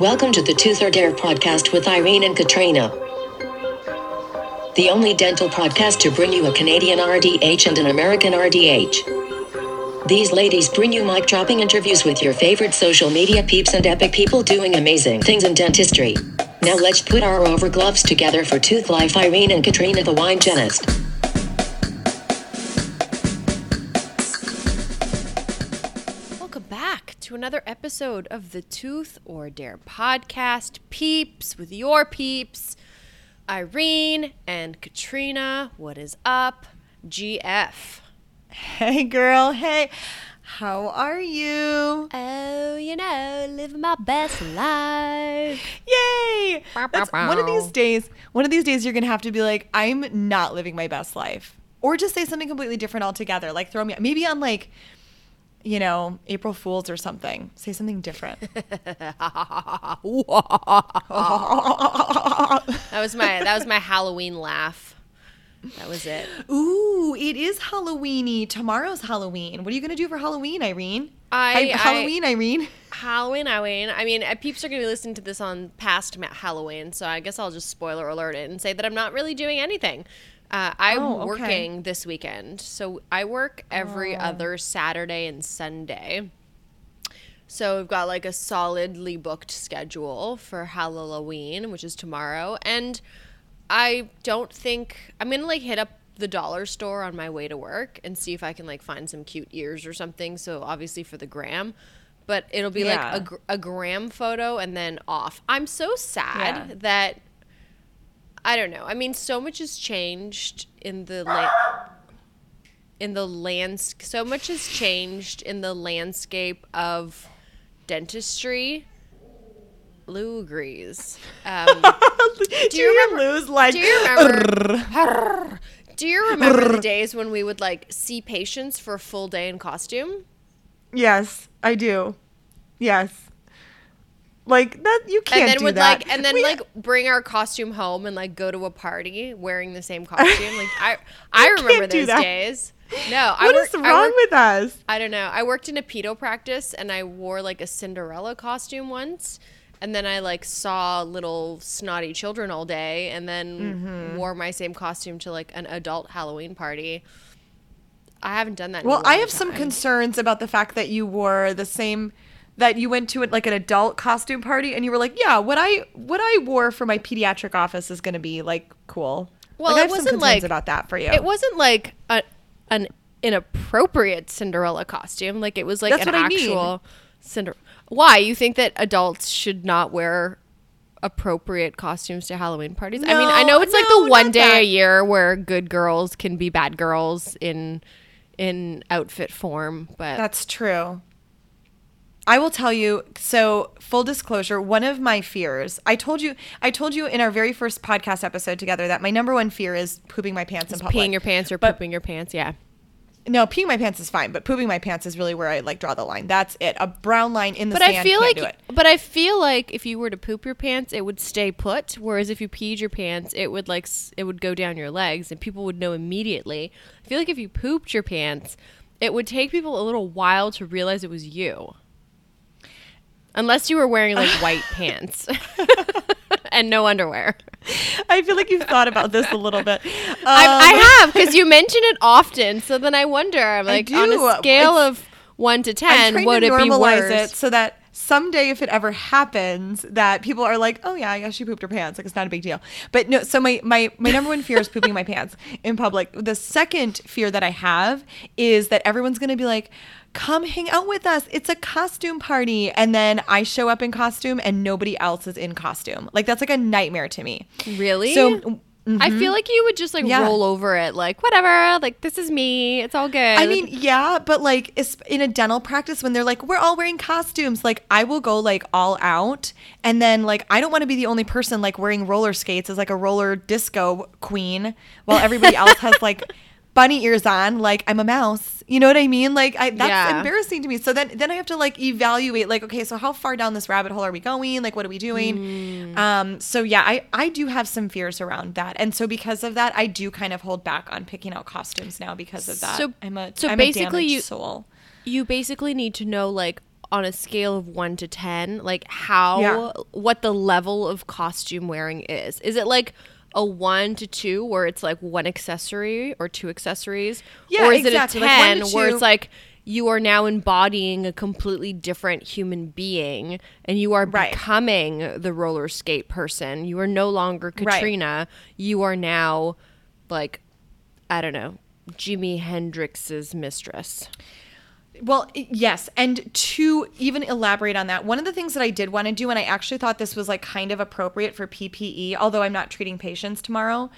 Welcome to the Tooth or Dare podcast with Irene and Katrina. The only dental podcast to bring you a Canadian RDH and an American RDH. These ladies bring you mic dropping interviews with your favorite social media peeps and epic people doing amazing things in dentistry. Now let's put our over gloves together for Tooth Life Irene and Katrina the Wine Genist. To another episode of the Tooth or Dare podcast. Peeps with your peeps, Irene and Katrina. What is up? GF. Hey, girl. Hey, how are you? Oh, you know, living my best life. Yay! Bow, bow, That's, one of these days, one of these days, you're gonna have to be like, I'm not living my best life, or just say something completely different altogether. Like throw me, maybe on like, you know, April Fools or something. Say something different. That was my that was my Halloween laugh. That was it. Ooh, it is Halloweeny. Tomorrow's Halloween. What are you gonna do for Halloween, Irene? I- Hi- Halloween, Irene. Halloween, Halloween. I mean, uh, peeps are going to be listening to this on past Halloween, so I guess I'll just spoiler alert it and say that I'm not really doing anything. Uh, I'm Oh, okay. working this weekend, so I work every Oh. other Saturday and Sunday. So we've got like a solidly booked schedule for Halloween, which is tomorrow, and I don't think I'm gonna like hit up the dollar store on my way to work and see if I can like find some cute ears or something. So obviously for the gram, but it'll be Yeah. like a, a gram photo and then off. I'm so sad Yeah. that I don't know. I mean, so much has changed in the la- in the lands. So much has changed in the landscape of dentistry. Lou agrees. Um, do you remember- lose like? do you remember? do you remember the days when we would like see patients for a full day in costume? Yes, I do. Yes. Like that, you can't and then do would that. like and then We- like bring our costume home and like go to a party wearing the same costume. like I I remember those days. No, I what worked, is I wrong worked- with us? I don't know. I worked in a pedo practice and I wore like a Cinderella costume once. And then I like saw little snotty children all day and then Mm-hmm. wore my same costume to like an adult Halloween party. I haven't done that. in a Well, I have some concerns about the fact that you wore the same that you went to it like an adult costume party and you were like, yeah, what I what I wore for my pediatric office is going to be like cool. Well, like, I have some concerns like about that for you. It wasn't like a, an inappropriate Cinderella costume. Like it was like That's an what I mean. actual Cinder. Why you think that adults should not wear appropriate costumes to Halloween parties? I mean, I know it's like the one day that. a year where good girls can be bad girls in in outfit form, but That's true. I will tell you, so full disclosure, one of my fears, I told you I told you in our very first podcast episode together that my number one fear is pooping my pants in public. peeing your pants or But- pooping your pants. Yeah. No, peeing my pants is fine, but pooping my pants is really where I like draw the line. That's it. A brown line in the But sand. I feel like, but I feel like if you were to poop your pants, it would stay put. Whereas if you peed your pants, it would like it would go down your legs, and people would know immediately. I feel like if you pooped your pants, it would take people a little while to realize it was you, unless you were wearing like white pants and no underwear. I feel like you've thought about this a little bit. I, Um, I have because you mention it often. So then I wonder, I'm like, on do. a scale It's- of one to ten, would to it be worse? it so that someday, if it ever happens, that people are like, "Oh yeah, yeah, she pooped her pants." Like it's not a big deal. But no. So my my my number one fear is pooping my pants in public. The second fear that I have is that everyone's gonna be like. Come hang out with us. It's a costume party. And then I show up in costume and nobody else is in costume. Like that's like a nightmare to me. Really? So I feel mm-hmm. like you would just like Yeah. roll over it, like whatever, like this is me, it's all good. I mean, yeah, but like in a dental practice when they're like, we're all wearing costumes, like I will go like all out. And then like I don't want to be the only person like wearing roller skates as like a roller disco queen while everybody else has like bunny ears on, like I'm a mouse. You know what I mean? Like I that's Yeah. embarrassing to me. So then then I have to like evaluate like, okay, so how far down this rabbit hole are we going? Like what are we doing? Mm. Um so yeah, I I do have some fears around that. And so because of that, I do kind of hold back on picking out costumes now because of that. So- I'm a so I'm basically you- soul. you basically need to know like on a scale of 1 to 10 like how Yeah. what the level of costume wearing is is it like a 1 to 2 where it's like one accessory or two accessories Yeah, or is exactly, it a like 10 one where it's like you are now embodying a completely different human being and you are Right. becoming the roller skate person you are no longer Right. katrina you are now like i don't know jimi hendrix's mistress Well, yes. And to even elaborate on that, one of the things that I did want to do, and I actually thought this was like kind of appropriate for PPE, although I'm not treating patients tomorrow.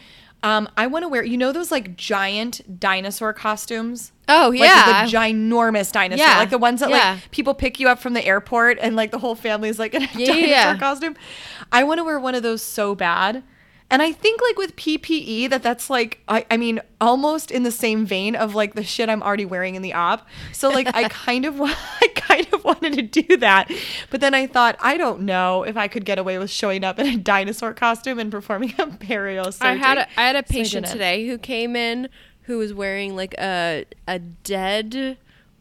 Um, I want to wear, you know, those like giant dinosaur costumes? Oh, yeah, Like the ginormous dinosaur. Yeah, Like the ones that yeah. like people pick you up from the airport and like the whole family's like in a Yeah, dinosaur costume. I want to wear one of those so bad. And I think like with PPE that that's like I, I mean almost in the same vein of like the shit I'm already wearing in the op. So like I kind of I kind of wanted to do that. But then I thought I don't know if I could get away with showing up in a dinosaur costume and performing a burial surgery. I had a, I had a patient today who came in who was wearing like a a dead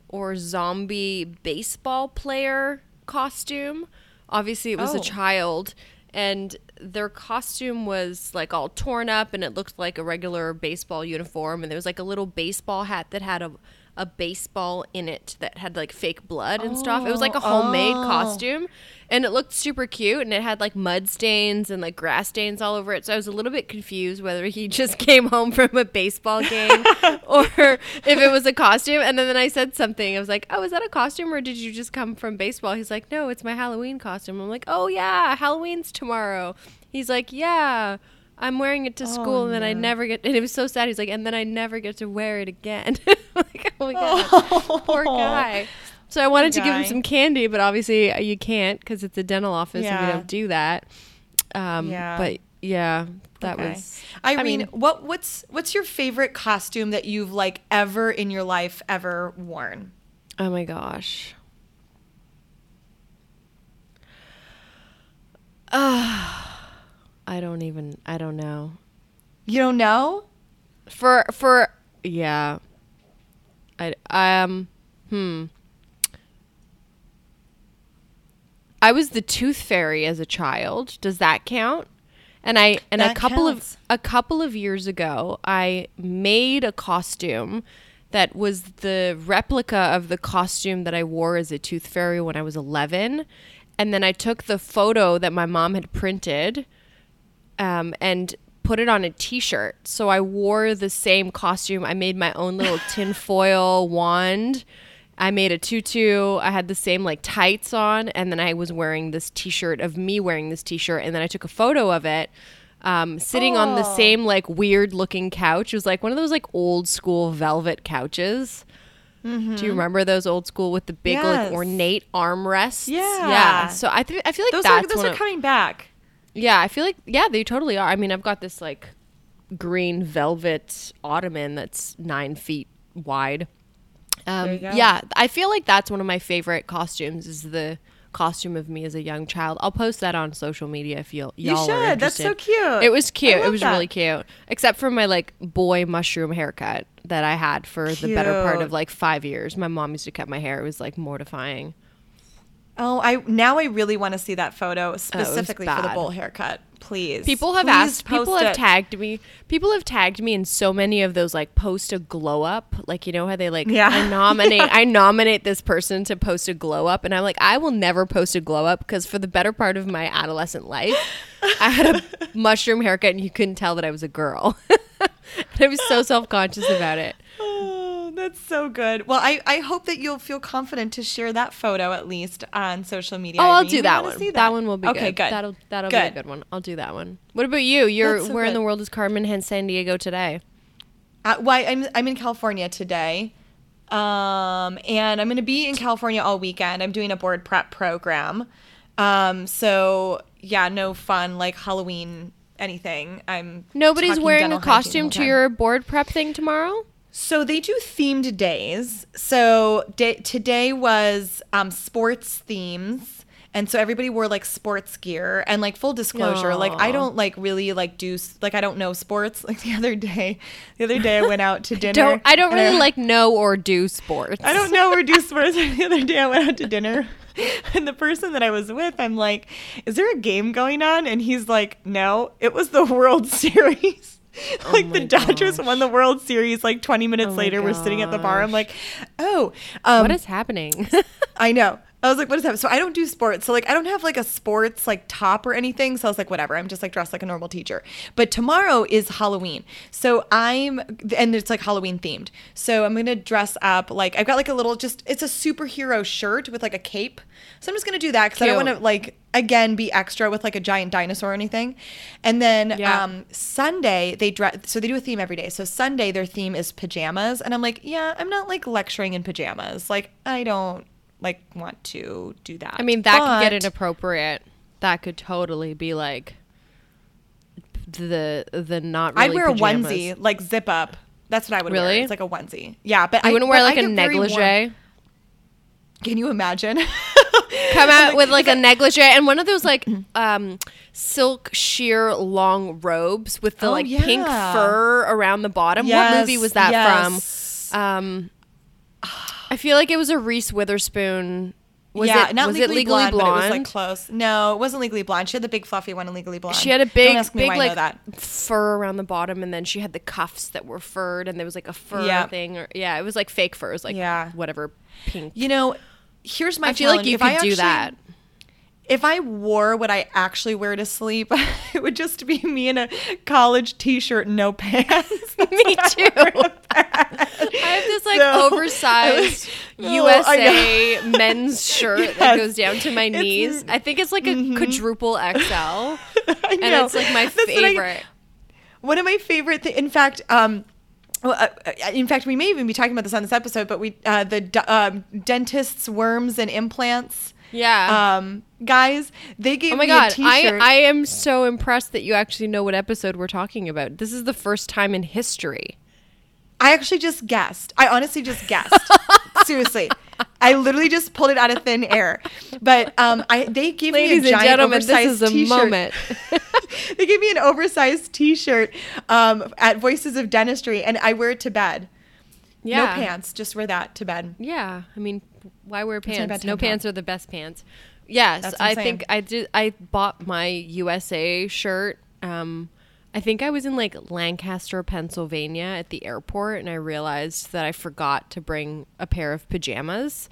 or zombie baseball player costume. Obviously, it was Oh. a child, and their costume was like all torn up, and it looked like a regular baseball uniform. And there was like a little baseball hat that had a a baseball in it that had like fake blood and stuff. It was like a oh, homemade Oh. costume and it looked super cute and it had like mud stains and like grass stains all over it. So I was a little bit confused whether he just came home from a baseball game or if it was a costume. And then, then I said something. I was like, "Oh, is that a costume or did you just come from baseball?" He's like, "No, it's my Halloween costume." I'm like, "Oh yeah, Halloween's tomorrow." He's like, "Yeah." I'm wearing it to school and then I never get and it was so sad. He's like, and then I never get to wear it again. like, oh my god. Poor guy. So I wanted to give him some candy, but obviously uh, you can't because it's a dental office and Yeah. we don't do that. Um, Yeah. But yeah, that Okay. was. Irene, I mean, what what's what's your favorite costume that you've like ever in your life ever worn? Oh my gosh. Ah, I don't even. I don't know. You don't know? For for yeah. I um hmm. I was the tooth fairy as a child. Does that count? And I and a couple counts. of a couple of years ago, I made a costume that was the replica of the costume that I wore as a tooth fairy when I was 11. And then I took the photo that my mom had printed um, and put it on a t-shirt. So I wore the same costume. I made my own little tinfoil wand. I made a tutu. I had the same like tights on, and then I was wearing this t-shirt of me wearing this t-shirt, and then I took a photo of it. Um, sitting on the Oh. same like weird looking couch. It was like one of those like old school velvet couches. Do you remember those old school with the big Mm-hmm. Yes. like ornate armrests? Yeah. yeah. So I think I feel like Those that's are those are coming back. Yeah, I feel like yeah, they totally are. I mean, I've got this like green velvet ottoman that's nine feet wide. Um, There you go. yeah, I feel like that's one of my favorite costumes. Is the costume of me as a young child. I'll post that on social media if you'll, You y'all should. That's so cute. It was cute. It was that. really cute, except for my like boy mushroom haircut that I had for the better part of like five years. My mom used to cut my hair. It was like mortifying. Oh, I now I really want to see that photo oh, specifically for the bowl haircut. Please. People have Please asked. People have it. tagged me. People have tagged me in so many of those like post a glow up. Like you know how they like. Yeah. I nominate. I nominate this person to post a glow up, and I'm like, I will never post a glow up because for the better part of my adolescent life, I had a mushroom haircut, and you couldn't tell that I was a girl. I was so self conscious about it. Oh. Oh, that's so good. Well, I, I hope that you'll feel confident to share that photo at least on social media. Oh, I'll Irene. do that one. see that. one will be okay, good. That'll that'll be a Good. good one. I'll do that one. What about you? You're so where in the world is Carmen in San Diego today? Uh, why I'm I'm in California today, um, and I'm going to be in California all weekend. I'm doing a board prep program, um, so yeah, no fun like Halloween anything. I'm Nobody's wearing a costume to your board prep thing tomorrow. So they do themed days. So da- today was um, sports themes, And so everybody wore like sports gear and like full disclosure, like I don't like really like do like I don't know sports. Like the other day, the other day I went out to dinner. Don't I don't really like know or do sports. I don't know or do sports. the other day I went out to dinner. And the person that I was with, I'm like, is there a game going on? And he's like, no, it was the World Series. like the Dodgers gosh. won the World Series. Like 20 minutes Oh later, we're sitting at the bar. I'm like, oh, um, What is happening? I know. I was like, what is that? So I don't do sports. So like I don't have like a sports like top or anything. So I was like, whatever. I'm just like dressed like a normal teacher. But tomorrow is Halloween. So I'm and it's like Halloween themed. So I'm gonna dress up like I've got like a little just it's a superhero shirt with like a cape. So I'm just gonna do that because I don't want to like again be extra with like a giant dinosaur or anything. And then Yeah. um Sunday they dress so they do a theme every day. So Sunday their theme is pajamas. And I'm like, yeah, I'm not like lecturing in pajamas. Like I don't like want to do that. I mean, that could get inappropriate. That could totally be like the the not. Really I'd wear pajamas. a onesie, like zip up. That's what I would wear. It's like a onesie. Yeah, but You I wouldn't wear like a very warm. negligee. Can you imagine? Come out with like a negligee and one of those like um silk sheer long robes with the Oh, like pink fur around the bottom. what movie was that yes. from? Um, I feel like it was a Reese Witherspoon. Was yeah, it not was legally, it Legally blonde, Blonde? but it was like close. No, it wasn't legally blonde. She had the big fluffy one in Legally Blonde. She had a big, ask me big why I know like that. fur around the bottom, and then she had the cuffs that were furred, and there was like a fur Yeah. thing. Or yeah, it was like fake fur. It was like Yeah. whatever pink. You know, here's my I feel like you If could I do actually- that. If I wore what I actually wear to sleep, it would just be me in a college t-shirt and no pants. Me too. I have this like So- oversized Oh. USA men's shirt that goes down to my It's- mm-hmm. knees. I think it's like a quadruple XL, and it's like my That's what I- favorite. one of my favorite thi- in fact um well, uh, uh, in fact we may even be talking about this on this episode but we uh, the um, dentists worms and implants Yeah. um guys they gave oh my me god, a t-shirt I I am so impressed that you actually know what episode we're talking about. This is the first time in history. I actually just guessed i honestly just guessed seriously I literally just pulled it out of thin air, but um, I they gave Ladies me a giant gentlemen, this oversized is a t-shirt. moment. they gave me an oversized T-shirt um, at Voices of Dentistry, and I wear it to bed. Yeah. No pants, just wear that to bed. Yeah, I mean, why wear pants? No pants are the best pants. Yes, I think. I did. I bought my USA shirt. Um, I think I was in like Lancaster, Pennsylvania, at the airport, and I realized that I forgot to bring a pair of pajamas.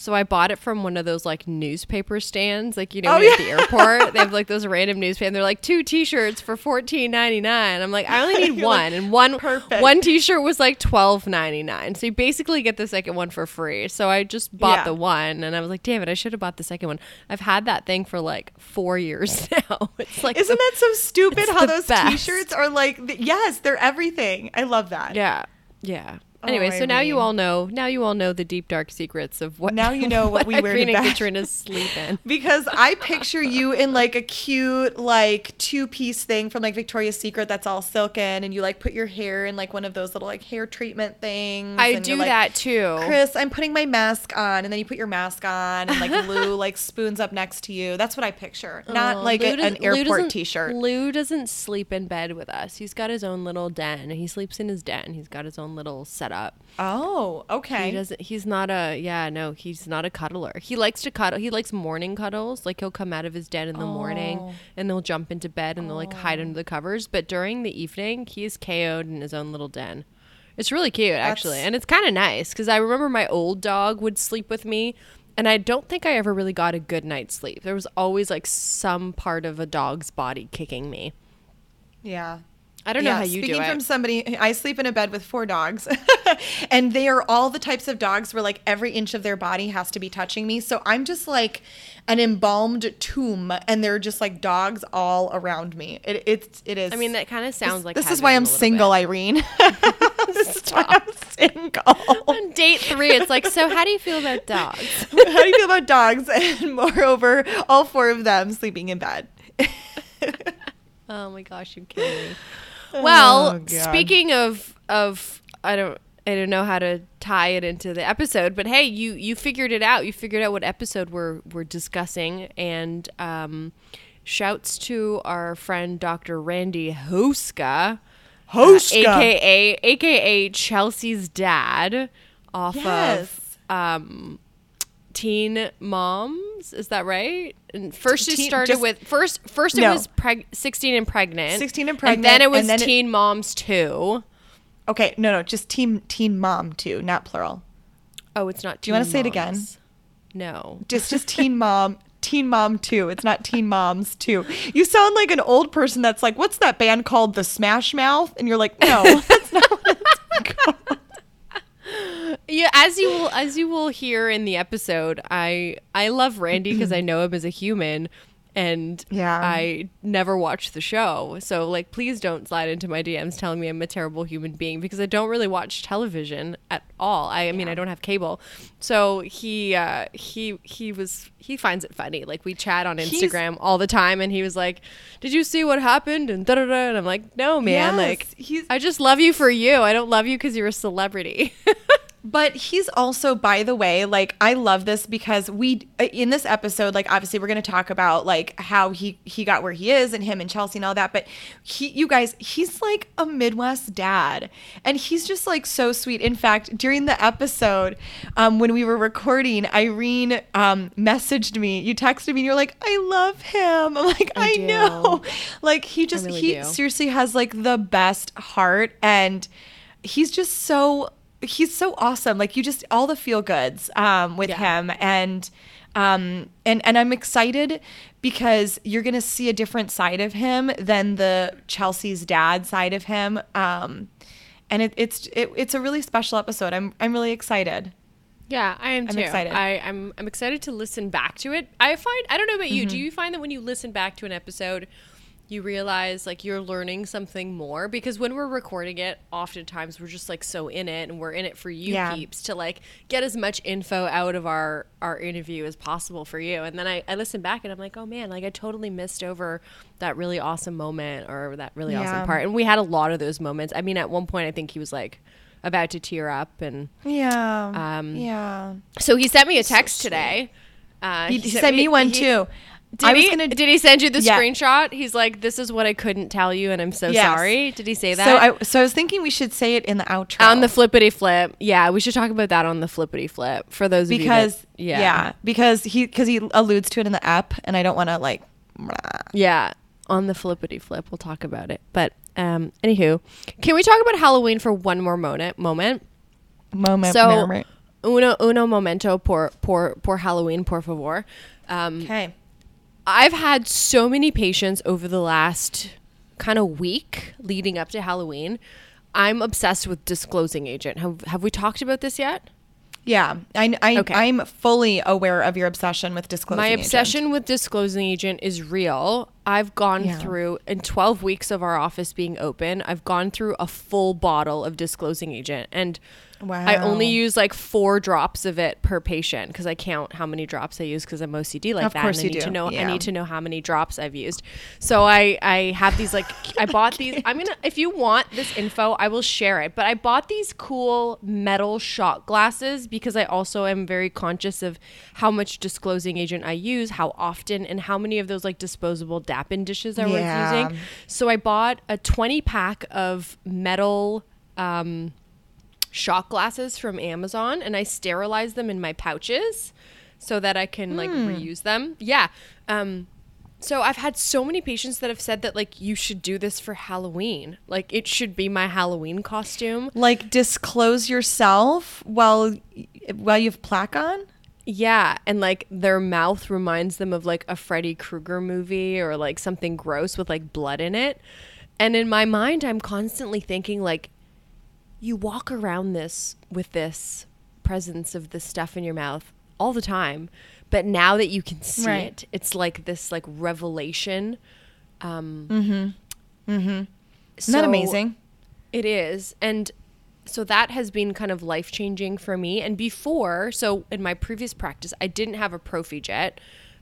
So I bought it from one of those like newspaper stands, like you know, Oh, you're at the airport. They have like those random newspapers. They're like two T-shirts for fourteen ninety nine. I'm like, I only need You're like, one, and one perfect. one T-shirt was like twelve ninety nine. So you basically get the second one for free. So I just bought Yeah. the one, and I was like, damn it, I should have bought the second one. I've had that thing for like four years now. It's like Isn't the- that so stupid how those best. T-shirts are like? yes, they're everything. I love that. yeah, yeah. Oh, Anyway, so now you all know. Now you all know the deep dark secrets of what. Now you know what we wear to Irene and bed. Katrina's sleep in. Because I picture you in like a cute like two piece thing from like Victoria's Secret that's all silken, and you like put your hair in like one of those little like hair treatment things. I and do like, that too. Chris, I'm putting my mask on, and then you put your mask on, and like Lou like spoons up next to you. That's what I picture, oh, not Oh, like a, an airport T-shirt. Lou doesn't sleep in bed with us. He's got his own little den. He sleeps in his den. He's got his own little setup. Oh, okay. He doesn't. He's not a. Yeah, no. He's not a cuddler. He likes to cuddle. He likes morning cuddles. Like he'll come out of his den in the morning Oh. and they'll jump into bed and they'll like hide under the oh. covers. But during the evening, he's KO'd in his own little den. It's really cute, actually, and it's kind of nice because I remember my old dog would sleep with me. And I don't think I ever really got a good night's sleep. There was always like some part of a dog's body kicking me. Yeah. I don't know Yeah, how you do it. Speaking from somebody, I sleep in a bed with four dogs, and they are all the types of dogs where like every inch of their body has to be touching me. So I'm just like an embalmed tomb, and they're just like dogs all around me. It, it's it is. I mean, that kind of sounds like this is why I'm single, bit. Irene. this is why I'm single. On date three, it's like, so how do you feel about dogs? How do you feel about dogs? And moreover, all four of them sleeping in bed. Oh my gosh, you kidding me. Well, Oh, speaking of of I don't I don't know how to tie it into the episode, but hey, you you figured it out. You figured out what episode we're we're discussing, and um, shouts to our friend Dr. Randy Houska, Houska. uh, aka aka Chelsea's dad, off Yes. of um, Teen Moms. Is that right? And first she Teen- started just- with first first it No. was preg- sixteen and pregnant, 16 and and pregnant, then it was and then it- Teen Moms too Okay, no, no, just teen teen mom too, not plural. Oh, it's not. Do you wanna say it again? No. Just just teen mom, teen mom too. It's not teen moms too. You sound like an old person that's like, what's that band called? The Smash Mouth, and you're like, no, that's not what it's called. Yeah, as you will as you will hear in the episode, I I love Randy because I know him as a human and Yeah. I never watched the show. So like please don't slide into my DMs telling me I'm a terrible human being because I don't really watch television at all. I, I mean I don't have cable. So he uh he he was he finds it funny. Like we chat on He's- Instagram all the time and he was like, "Did you see what happened?" and da da da and I'm like, "No, man. Yes, like he's- I just love you for you. I don't love you cuz you're a celebrity." But he's also, by the way, like I love this because we in this episode, like obviously we're going to talk about like how he he got where he is and him and Chelsea and all that. But he, you guys, he's like a Midwest dad, and he's just like so sweet. In fact, during the episode, um, when we were recording, Irene um messaged me. You texted me, and you're like, "I love him." I'm like, I "I, know." Like he just really he do. seriously has like the best heart and he's just so he's so awesome like you just all the feel goods um with Yeah. him and um and and i'm excited because you're gonna see a different side of him than the chelsea's dad side of him um and it, it's it, it's a really special episode i'm i'm really excited Yeah, I am I'm too. excited. I, I'm I'm excited to listen back to it. I find I don't know about you. Mm-hmm. Do you find that when you listen back to an episode, you realize like you're learning something more? Because when we're recording it, oftentimes we're just like so in it, and we're in it for you Yeah. peeps to like get as much info out of our our interview as possible for you. And then I, I listen back and I'm like, oh man, like I totally missed over that really awesome moment or that really Yeah. awesome part. And we had a lot of those moments. I mean, at one point, I think he was like about to tear up and. yeah Um, yeah So he sent me a text today. Uh, he, he sent me one he- too Did he? gonna Did he send you the Yeah. screenshot? He's like, "This is what I couldn't tell you, and I'm so Yes. sorry." Did he say that? so i so i was thinking we should say it in the outro on the flippity flip. Yeah, we should talk about that on the flippity flip for those because of you that, yeah. because he because he alludes to it in the app and i don't want to like yeah, on the flippity flip. We'll talk about it. But um, anywho, can we talk about Halloween for one more moment? Moment. moment So moment. uno uno momento por por por Halloween por favor. Um, okay I've had so many patients over the last kind of week leading up to Halloween. I'm obsessed with disclosing agent. Have have we talked about this yet? Yeah, I, I, Okay. I'm fully aware of your obsession with disclosing. Agent. My agent. obsession with disclosing agent is real. I've gone Yeah. through in 12 weeks of our office being open, I've gone through a full bottle of disclosing agent and I only use like 4 drops of it per patient because I count how many drops I use because I'm OCD like Of that course and I you need to do. know I need to know how many drops I've used. So I I have these like I bought these I'm going to if you want this info, I will share it. But I bought these cool metal shot glasses because I also am very conscious of how much disclosing agent I use, how often, and how many of those like disposable dappen dishes I Yeah. using. So I bought a 20 pack of metal um, shot glasses from Amazon and I sterilize them in my pouches so that I can like Hmm. reuse them. Yeah. Um, so I've had so many patients that have said that like you should do this for Halloween. Like it should be my Halloween costume. like disclose yourself while while you have plaque on. Yeah, and like their mouth reminds them of like a Freddy Krueger movie or like something gross with like blood in it. And in my mind, I'm constantly thinking like you walk around this with this presence of this stuff in your mouth all the time, but now that you can see Right. it, it's like this like revelation. Um Isn't that amazing? It is. And so that has been kind of life changing for me. And before, so in my previous practice, I didn't have a Prophy Jet.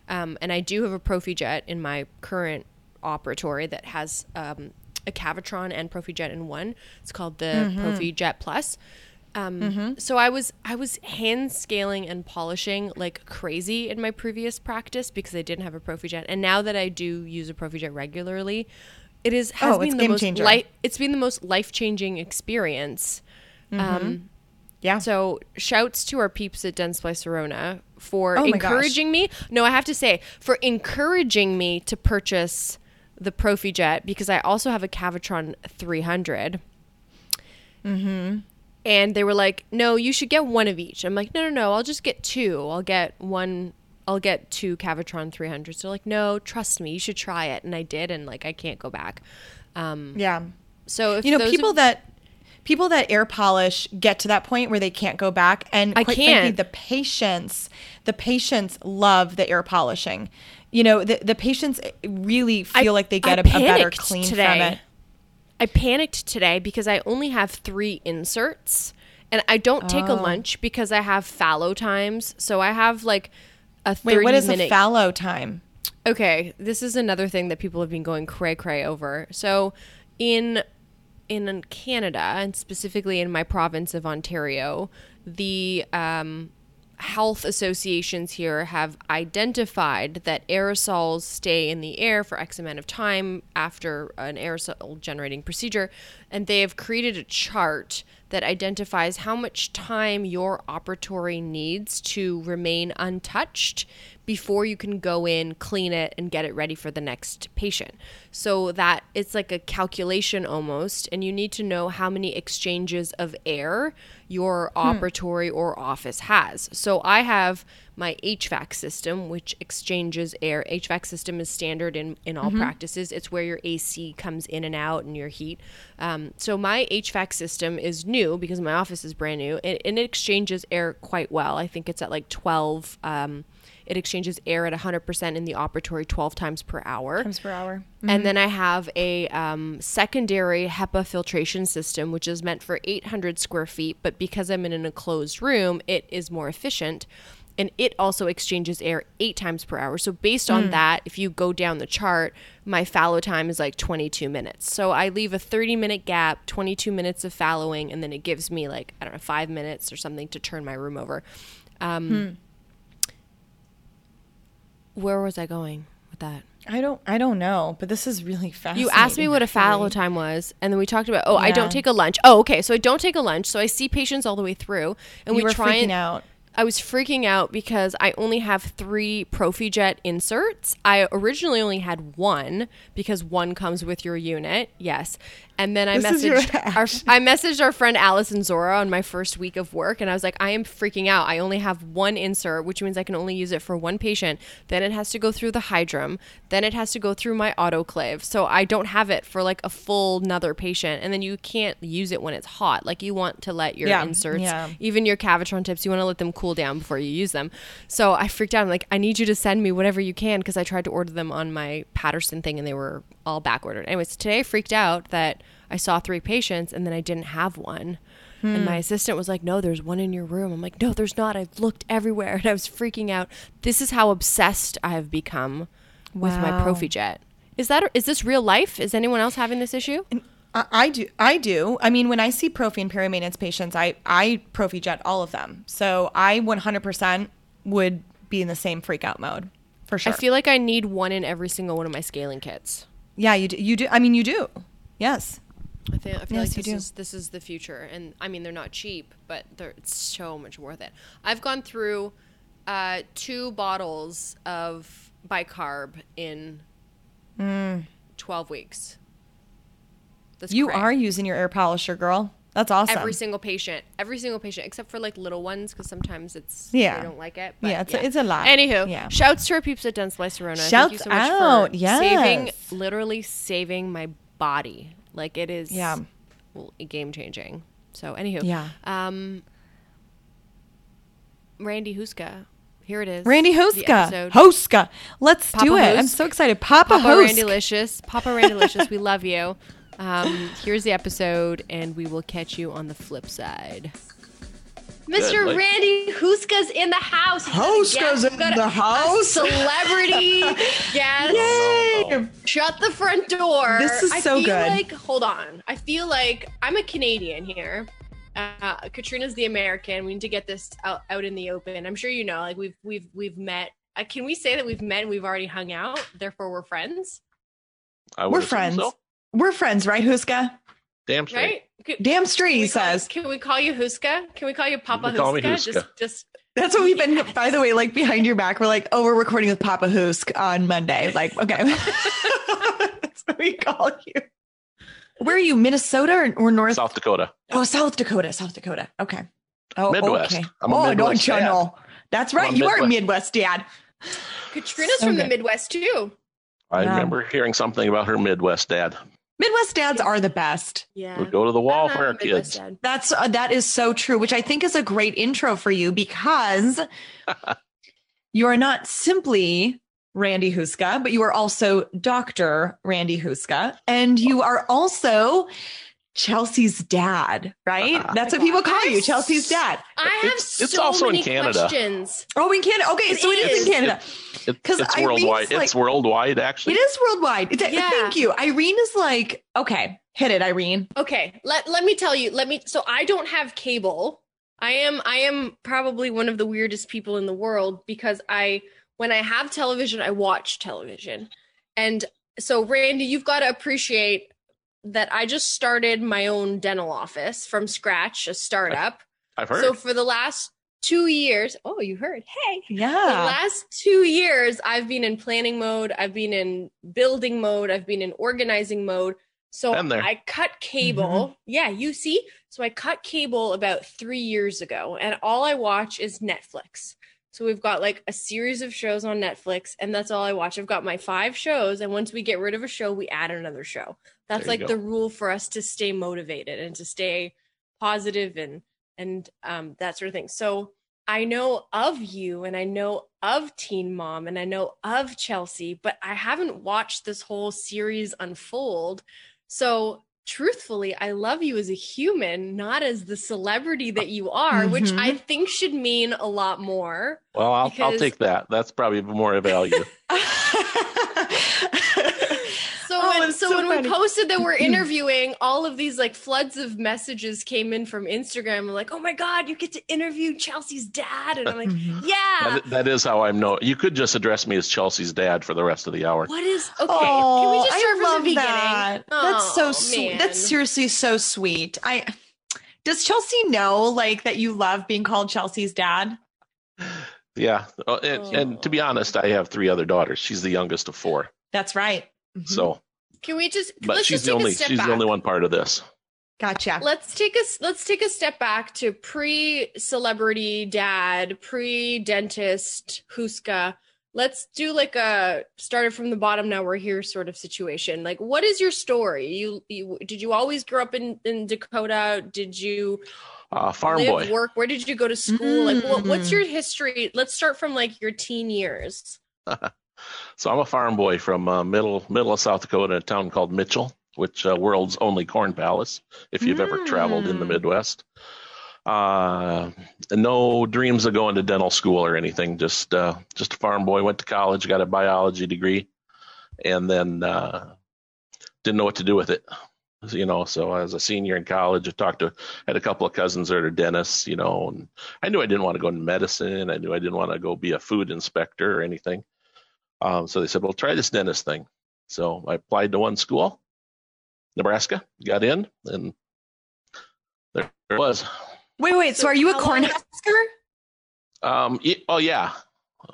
Um, and I do have a Prophy Jet in my current operatory that has um, a Cavitron and Prophy Jet in one. It's called the Prophy Jet Plus. Um, So I was I was hand scaling and polishing like crazy in my previous practice because I didn't have a ProphyJet, and now that I do use a ProphyJet regularly, it is has Oh, been it's the game most. It's been the most life changing experience. Um, Yeah. so shouts to our peeps at Dentsply Sirona for Oh gosh. encouraging me. No, I have to say for encouraging me to purchase the ProphyJet because I also have a Cavitron 300. Mm-hmm. And they were like, "No, you should get one of each." I'm like, "No, no, no. I'll just get two. I'll get one. I'll get two Cavitron 300s." They're like, "No, trust me. You should try it." And I did, and like I can't go back. Um, yeah. so if You know, people that people that air polish get to that point where they can't go back and I quite frankly can't. the patients the patients love the air polishing. You know, the the patients really feel like they get a better clean today. from it. I panicked today because I only have three inserts and I don't take a Oh. lunch because I have fallow times. So I have like a 30 Wait, what is minute a fallow time? Okay, this is another thing that people have been going cray cray over. So, in in Canada and specifically in my province of Ontario, the um, health associations here have identified that aerosols stay in the air for X amount of time after an aerosol generating procedure, and they have created a chart that identifies how much time your operatory needs to remain untouched before you can go in, clean it, and get it ready for the next patient. So that it's like a calculation almost, and you need to know how many exchanges of air your hmm. operatory or office has. So I have my HVAC system, which exchanges air. HVAC system is standard in, in all practices. It's where your AC comes in and out and your heat. Um, so my HVAC system is new because my office is brand new and, and it exchanges air quite well. I think it's at like 12. Um, it exchanges air at 100% in the operatory 12 times per hour. Times per hour. And then I have a um, secondary HEPA filtration system, which is meant for 800 square feet. But because I'm in an enclosed room, it is more efficient. And it also exchanges air eight times per hour. So, based on that, if you go down the chart, my fallow time is like 22 minutes. So, I leave a 30 minute gap, 22 minutes of fallowing, and then it gives me like, I don't know, five minutes or something to turn my room over. Um, Where was I going with that? I don't I don't know, but this is really fast. You asked me what a fallow time was, and then we talked about. Oh, I don't take a lunch. Oh, okay. So I don't take a lunch. So I see patients all the way through, and You we were try freaking and out. I was freaking out because I only have three ProphyJet inserts. I originally only had one because one comes with your unit. Yes. And then I This messaged our. I messaged our friend Allison Zora on my first week of work and I was like, I am freaking out. I only have one insert, which means I can only use it for one patient. Then it has to go through the Hydrim. Then it has to go through my autoclave. So I don't have it for like a full another patient. And then you can't use it when it's hot. Like you want to let your Yeah, inserts yeah. even your Cavitron tips, you want to let them cool down before you use them. So I freaked out. I'm like, I need you to send me whatever you can because I tried to order them on my Patterson thing and they were all back ordered. Anyways, today I freaked out that I saw three patients and then I didn't have one. And Hmm. my assistant was like, No, there's one in your room. I'm like, No, there's not. I've looked everywhere and I was freaking out. This is how obsessed I have become with my Wow. ProphyJet. Is that is this real life? Is anyone else having this issue? I, I do. I do. I mean, when I see prophy and peri maintenance patients, I I Prophy jet all of them. So I 100% would be in the same freak out mode for sure. I feel like I need one in every single one of my scaling kits. yeah, you do. You do. I mean, you do. Yes. I think I feel Yes, like this is this is the future, and I mean they're not cheap, but they're it's so much worth it. I've gone through uh, two bottles of bicarb in twelve weeks. That's You are using your air polisher, girl. That's awesome. every single patient, every single patient, except for like little ones, because sometimes it's Yeah. they don't like it. Yeah, it's a- it's a lot. Anywho, Yeah. shouts to our peeps at Dentsply Sirona. Thank you Shouts so much out, for saving, literally saving my body. Like it is, Yeah. game changing. So, anywho, Yeah. Um, Randy Houska, here it is. Randy Houska. Houska. Let's Papa do it. I'm so excited. Papa, Papa Hosk. Randy Licious, Papa Randy Licious, we love you. Um, here's the episode, and we will catch you on the flip side. Mr. like- Randy Houska's in the house. He's got Houska's in the a- house? A celebrity yes. Yay! Shut the front door. This is I so feel good. Like, hold on. I feel like I'm a Canadian here, uh, Katrina's the American. We need to get this out, out in the open. I'm sure you know, like we've we've we've met. Uh, can we say that we've met and we've already hung out? Therefore, we're friends, I We're friends. so. We're friends, right, Houska? Damn straight. right? Damn straight, he we call- says. Can we call you Houska? Can we call you Papa can call me Houska? Just, just That's what we've been, Yes. by the way, like behind your back. We're like, oh, we're recording with Papa Husk on Monday. Like, okay. That's what we call you. Where are you, Minnesota or, or North? South Dakota. Oh, South Dakota, South Dakota. Okay. Oh, Midwest. okay. I'm a oh, Midwest don't you dad. know? That's right. I'm a You are Midwest- Midwest dad. Katrina's So from the. Midwest too. I Yeah. remember hearing something about her Midwest dad. Midwest dads are the best. Yeah. Would go to the wall for our Midwest kids. dad. That's uh, that is so true, which I think is a great intro for you because you are not simply Randy Houska, but you are also Dr. Randy Houska, and you are also Chelsea's dad, right? Uh-huh. That's oh what people call you, Chelsea's dad. I have It's- it's so also in many Canada. questions. Oh, in Canada. Okay, It so it is is. in Canada. It, 'Cause it's Irene's worldwide. like- it's worldwide, actually. It is worldwide. It's, Yeah. Thank you. Irene is like, okay, hit it, Irene. Okay, let let me tell you. Let me. So I don't have cable. I am I am probably one of the weirdest people in the world because I when I have television, I watch television. And so Randy, you've got to appreciate that I just started my own dental office from scratch, a startup. I've heard. So for the last 2 years, oh, you heard. Hey. Yeah. the last two years i've been in planning mode i've been in building mode i've been in organizing mode so there. i cut cable mm-hmm. yeah you see so i cut cable about three years ago and all i watch is netflix so we've got like a series of shows on netflix and that's all i watch i've got my five shows and once we get rid of a show we add another show that's like go. the rule for us to stay motivated and to stay positive and and um, that sort of thing so I know of you and I know of Teen Mom and I know of Chelsea, but I haven't watched this whole series unfold. So, truthfully, I love you as a human, not as the celebrity that you are, which Mhm. I think should mean a lot more. well, I'll, I'll take that. That's probably more of value. So Oh, when so, so when funny. we posted that we're interviewing, all of these like floods of messages came in from Instagram like, "Oh my god, you get to interview Chelsea's dad." And I'm like, Mhm. "Yeah." that, that is how I'm known. You could just address me as Chelsea's dad for the rest of the hour. What is okay? Oh, can we just I start from love the beginning? that. That's so Oh, sweet. man. That's seriously so sweet. I does Chelsea know like that you love being called Chelsea's dad? Yeah. Oh, and, and to be honest, I have three other daughters. She's the youngest of four. That's right. Mhm. So, Can we just? but let's she's just the only she's back. the only one part of this. gotcha. Let's take a s- let's take a step back to pre celebrity dad, pre dentist Houska. Let's do like a started from the bottom. Now we're here sort of situation. Like, what is your story? You, you did you always grow up in in Dakota? Did you Uh, farm live, boy. work? Where did you go to school? Like, what, what's Mm. your history? Let's start from like your teen years. So I'm a farm boy from uh, middle middle of South Dakota, in a town called Mitchell, which uh, world's only corn palace. If you've ever traveled in the Mm. Midwest, uh, no dreams of going to dental school or anything. Just uh, just a farm boy. Went to college, got a biology degree, and then uh, didn't know what to do with it. You know, so as a senior in college, I talked to had a couple of cousins that are dentists. You know, and I knew I didn't want to go into medicine. I knew I didn't want to go be a food inspector or anything. Um, so they said, well, try this dentist thing. So I applied to one school, Nebraska, got in, and there it was. Wait, wait. So, So are you a how long- cornhusker? Um, y- oh, yeah.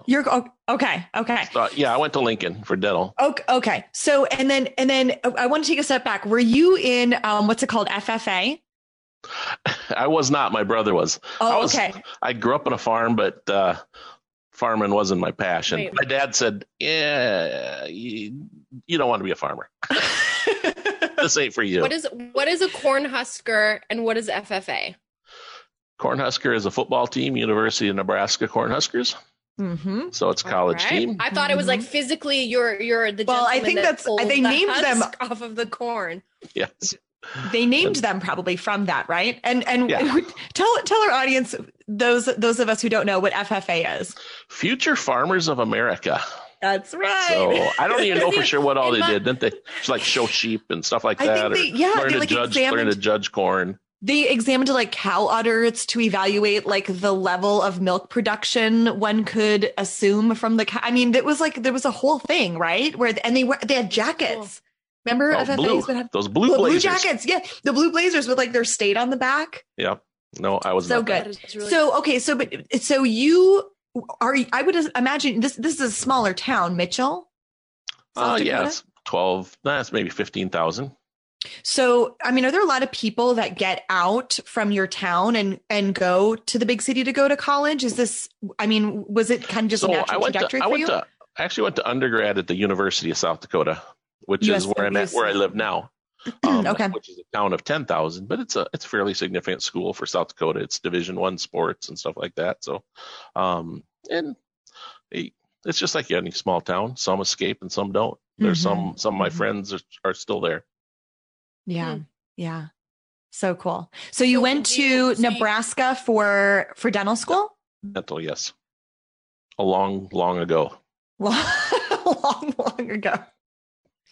You're oh, okay. Okay. Uh, yeah, I went to Lincoln for dental. Okay. Okay. So and then and then uh, I want to take a step back. Were you in um what's it called FFA? I was not. My brother was. I Oh, was- okay. I grew up on a farm, but uh, farming wasn't my passion. Wait. My dad said, yeah, you, you don't want to be a farmer. this ain't for you. What is what is a corn husker and what is FFA? Cornhusker is a football team, University of Nebraska Cornhuskers. hmm So it's college Alright. team. I thought it was like physically you're you're the Well, I think that that's- they named them- off of the corn. Yes. They named them probably from that, right? And and Yeah. tell tell our audience those those of us who don't know what FFA is. Future Farmers of America. That's right. So I don't even know for sure what all they my- did, didn't they? Just like show sheep and stuff like I think that, they- or yeah, learn they, to like, judge, learn to judge corn. they examined like cow udders to evaluate like the level of milk production one could assume from the cow. I mean, it was like there was a whole thing, right? Where and they were they had jackets. Remember Oh, FFAs blue. would have Those blue, blue, blue blazers. jackets. Yeah, the blue blazers with like their state on the back. Yeah. No, I was So not good. that. That is really so okay, so but so you are I would imagine this this is a smaller town, Mitchell. Oh, South Dakota? yes. 12, that's maybe 15,000. So, I mean, are there a lot of people that get out from your town and and go to the big city to go to college? Is this? I mean, was it kind of just a So I natural went to, trajectory I for went you? to, I actually went to undergrad at the University of South Dakota, which is where I'm at, where I live now. Um, Okay. Which is a town of 10,000, but it's a, it's a fairly significant school for South Dakota. It's division one sports and stuff like that. So, um, and it- it's just like any small town, some escape and some don't. There's Mhm. some, some of my Mhm. friends are, are still there. yeah, Hmm. yeah, so cool. So you So went to you- Nebraska for for dental school? Dental, yes. A long, long ago. Long, long, long ago.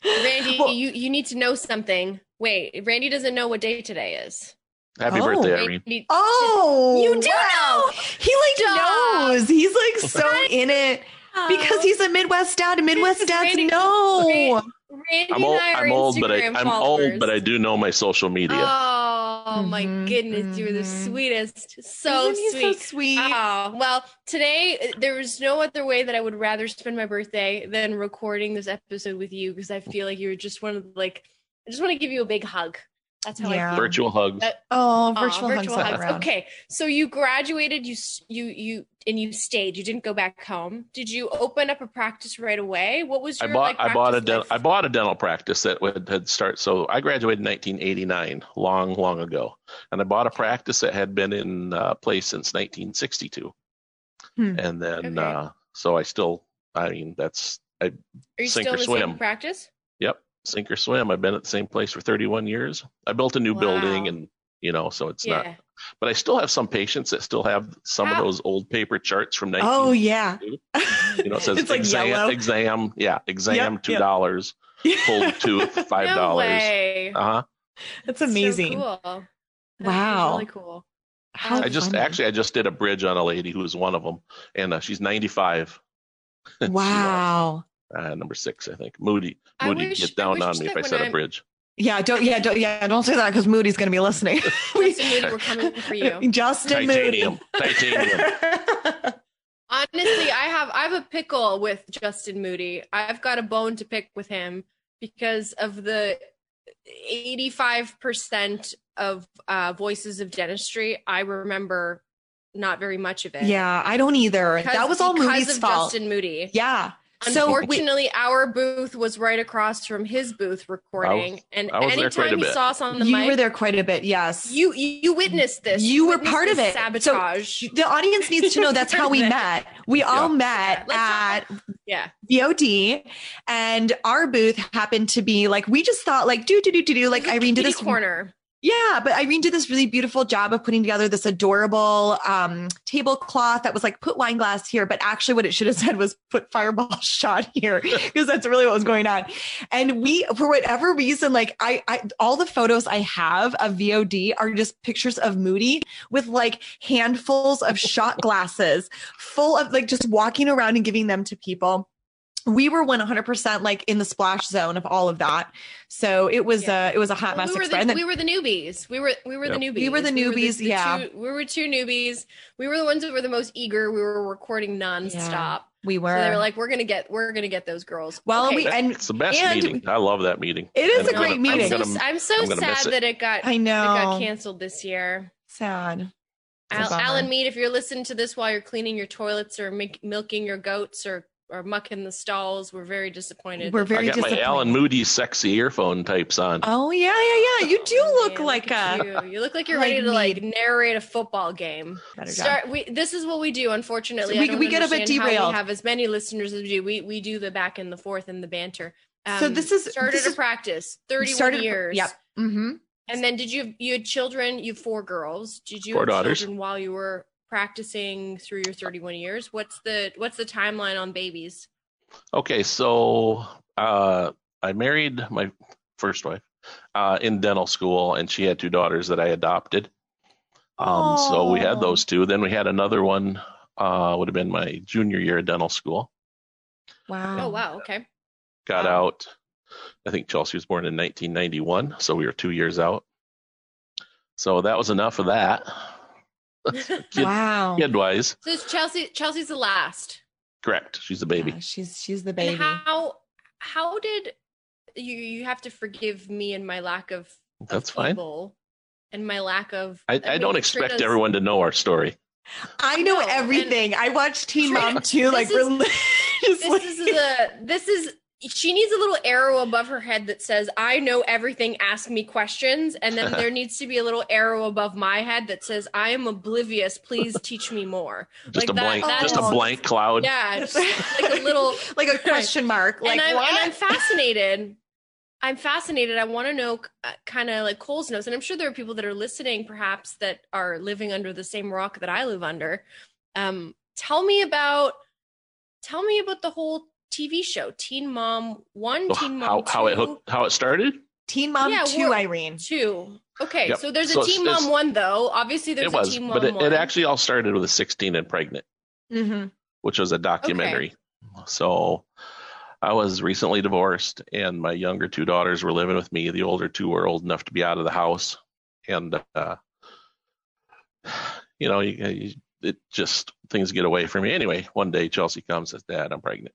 Randy, Well- you you need to know something. Wait, Randy doesn't know what day today is. Happy Oh. birthday, Irene. Randy- Oh, You do wow. know. He like Stop. knows. He's like so in it because he's a Midwest dad. and Midwest dads Randy- know. Randy I'm old, and I are I'm old, but I, I'm old, but I do know my social media. Oh my Mhm, goodness, you're the mhm. sweetest. So sweet. so sweet. Oh, well, today there was no other way that I would rather spend my birthday than recording this episode with you because I feel like you're just one of like I just want to give you a big hug. That's how Yeah. I feel. Virtual hugs. That- Oh, Aw, virtual, hugs, all around. Okay, so you graduated, you you you and you stayed. You didn't go back home. Did you open up a practice right away? What was I bought like, I bought a dental? I bought a dental practice that would had start. So I graduated in 1989, long long ago, and I bought a practice that had been in uh, place since 1962. Hmm. And then Okay. uh, so I still I mean that's I Are you sink still or in the swim. same practice? yep sink or swim. I've been at the same place for 31 years. I built a new building and you know so it's yeah. not. But I still have some patients that still have some How- of those old paper charts from 19. Oh yeah. You know, it says it's exam, yellow. exam, yeah, exam, Yep, two yep. dollars, pulled tooth, five no dollars. way. uh huh. That's So amazing. cool. That is Wow. really cool. How I just actually I just did a bridge on a lady who was one of them, and uh, she's 95. She, uh, Wow. Uh, number six, I think. Moody, Moody, wish- get down on me if I when said a I'm- bridge. Yeah, don't yeah, don't yeah, don't say that because Moody's gonna be listening. Justin Moody, we're coming for you. Justin Titanium, Moody. titanium. Honestly, I have I have a pickle with Justin Moody. I've got a bone to pick with him because of the 85% of uh, voices of dentistry. I remember not very much of it. yeah, I don't either. Because- that was all Moody's fault. Justin Moody. Yeah. So wait, Unfortunately, our booth was right across from his booth recording, and I was there anytime he saw us on the you mic, were there quite a bit. Yes. you you witnessed this. You were witnessed part of this it. So- Sabotage. the audience needs to know that's how we met. We all met Let's at yeah. VOD, and our booth happened to be like we just thought like do do do do do like It was a Irene did this corner. Yeah, but Irene did this really beautiful job of putting together this adorable um, tablecloth that was like put wine glass here, but actually what it should have said was put fireball shot here because that's really what was going on. And we, for whatever reason, like I, I, all the photos I have of VOD are just pictures of Moody with like handfuls of shot glasses full of like just walking around and giving them to people. We were 100% like in the splash zone of all of that. So it was, Yeah. uh, it was a hot Well, mess we, were the, And then- we were the newbies. We were we were the Yep. newbies. We were the newbies, yeah. two- we were two newbies. We were the ones that were the most eager. We were recording nonstop. we were. So they were like, "We're gonna get, we're gonna get those girls." Well, Okay. we- and- it's the best and- meeting. I love that meeting. It is And a I'm great gonna- meeting. I'm so, I'm gonna, I'm so I'm gonna miss sad it. that it got I it know. got canceled this year. Sad. Al. Alan Mead, if you're listening to this while you're cleaning your toilets or make, milking your goats or or mucking the stalls, we're very disappointed. We're that- I very got my disappointed. Alan Moody sexy earphone types on. Oh yeah, yeah, yeah. You do Oh, look man, like at a you. You look like you're like ready to like narrate a football game. better job. Start. We. This is what we do. Unfortunately, So we- I don't we get a bit understand how derailed. We have as many listeners as we do. We we do the back and the forth and the banter. Um, So this is- started this a is- practice. Thirty-one started- years. Yep. Mm-hmm. And then did you you had children? You have four girls. Did you Four have daughters. children while you were practicing through your 31 years? What's the what's the timeline on babies? Okay, so uh, I married my first wife, uh, in dental school, and she had two daughters that I adopted. Um, so we had those two. Then we had another one. Uh, would have been my junior year of dental school. Wow. Oh wow. Okay. Got Wow. out. I think Chelsea was born in 1991, so we were two years out. So that was enough of that. Kid, Wow. kid wise, So it's Chelsea. Chelsea's the last. correct. She's the baby. Yeah, she's she's the And baby. how how did you you have to forgive me and my lack of, of That's fine. cable and my lack of I, I mean, don't expect Katrina's- everyone to know our story. I know No, everything. I watched Teen Trina, Mom too. Like this is- religiously. this is the this is she needs a little arrow above her head that says i know everything ask me questions. And then there needs to be a little arrow above my head that says i am oblivious. Please teach me more. Just Like a that- blank, that just a blank cloud. yeah just like a little like a question mark. Like and, I'm, what? and I'm fascinated. I'm fascinated. I want to know uh, kind of like cole's knows and i'm sure there are people that are listening perhaps that are living under the same rock that i live under. Um tell me about tell me about the whole tv show teen mom one Oh, teen mom how, two how it hooked, how it started? Teen Mom Yeah, two, Irene. two okay Yep. so there's a it's- teen mom one though obviously there's it was, a teen mom but it, one it actually all started with a 16 and pregnant, Mm-hmm. which was a documentary. So I was recently divorced, and my younger two daughters were living with me. The older two were old enough to be out of the house, and uh, you know, you, you, it just things get away from me. Anyway, one day Chelsea comes and says, "Dad, I'm pregnant."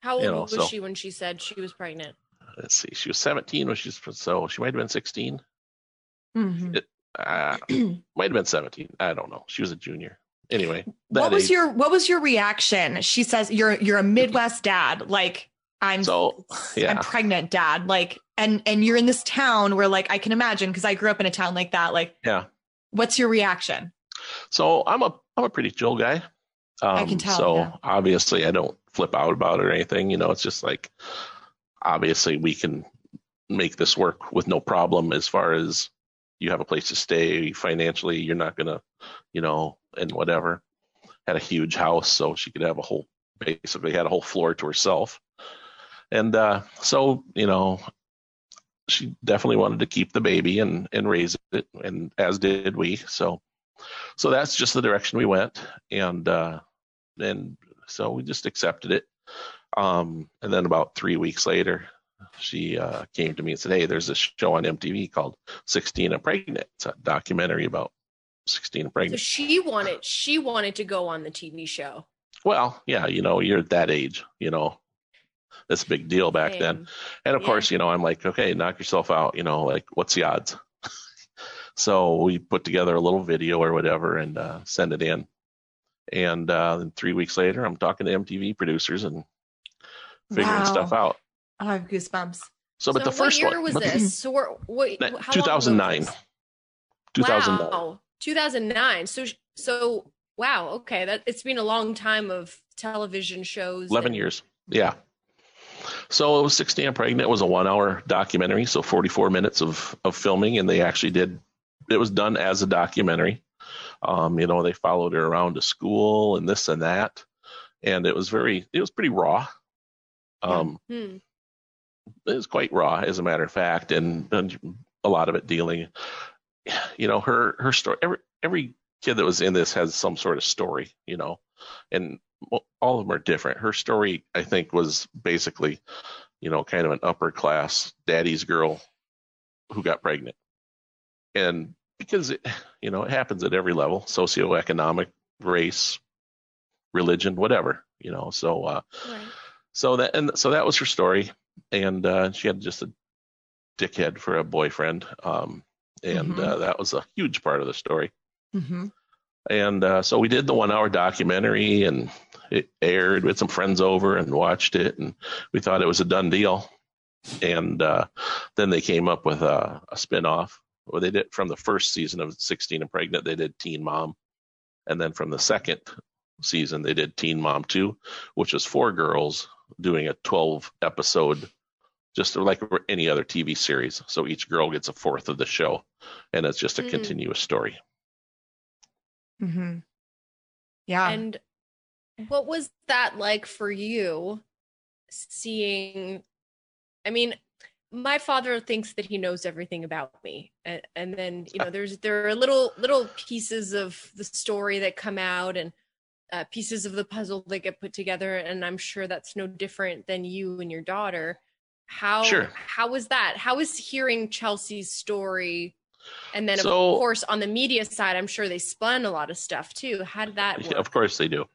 How old you know, was so- she when she said she was pregnant Let's see, she was 17 when she's so she might have been 16. Mm-hmm. Uh, might have been 17. I don't know. She was a junior. Anyway, that What was age. your What was your reaction? She says you're you're a Midwest dad. Like I'm So, yeah. I'm pregnant, dad. Like and and you're in this town where like I can imagine because I grew up in a town like that. Like Yeah. what's your reaction? So I'm a I'm a pretty chill guy. Um, I can tell, So yeah. obviously I don't flip out about it or anything. You know, it's just like obviously we can make this work with no problem as far as you have a place to stay financially. You're not gonna, you know, and whatever. Had a huge house, so she could have a whole basically had a whole floor to herself. And uh, so you know, she definitely wanted to keep the baby and and raise it, and as did we. So so that's just the direction we went and uh and so we just accepted it um and then about three weeks later she uh came to me and said hey there's this show on mtv called 16 and pregnant it's a documentary about 16 and pregnant. so she wanted she wanted to go on the tv show well yeah you know you're that age you know that's a big deal back then And of Yeah. course, you know, I'm like, okay, knock yourself out. You know, like, what's the odds? so we put together a little video or whatever and uh, send it in. And uh, then three weeks later, I'm talking to MTV producers and figuring Wow. stuff out. I have goosebumps. So, but the first year one, was this? So we're, what, how long ago was 2009. this? 2009. Wow, 2009. So so wow. Okay, that it's been a long time of television shows. 11 and- years. Yeah. So it was 16 and pregnant It was a one hour documentary. So 44 minutes of, of filming. And they actually did, it was done as a documentary. Um, you know, they followed her around to school and this and that. And it was very, it was pretty raw. Um, Hmm. it was quite raw, as a matter of fact, and, and a lot of it dealing, you know, her her story. Every every kid that was in this has some sort of story, you know, and all of them are different. Her story, I think, was basically, you know, kind of an upper class daddy's girl who got pregnant, and because it, you know, it happens at every level, socioeconomic, race, religion, whatever, you know. So, uh, Right. so that and so that was her story, and uh, she had just a dickhead for a boyfriend, um, and Mhm. uh, that was a huge part of the story. Mm-hmm. And uh, so we did the one-hour documentary, and it aired. Had some friends over and watched it, and we thought it was a done deal. And uh, then they came up with a, a spin-off. Well, they did from the first season of 16 and Pregnant, they did Teen Mom, and then from the second season, they did Teen Mom 2, which was four girls doing a 12 episode, just like any other TV series. So each girl gets a fourth of the show, and it's just a Mm. continuous story. Mm-hmm. Yeah. And what was that like for you seeing I mean, my father thinks that he knows everything about me. And, and then you know there's there are little little pieces of the story that come out and uh, pieces of the puzzle that get put together and i'm sure that's no different than you and your daughter. How Sure. how was that? How is hearing chelsea's story and then So- of course on the media side i'm sure they spun a lot of stuff too how did that Yeah, of course they do.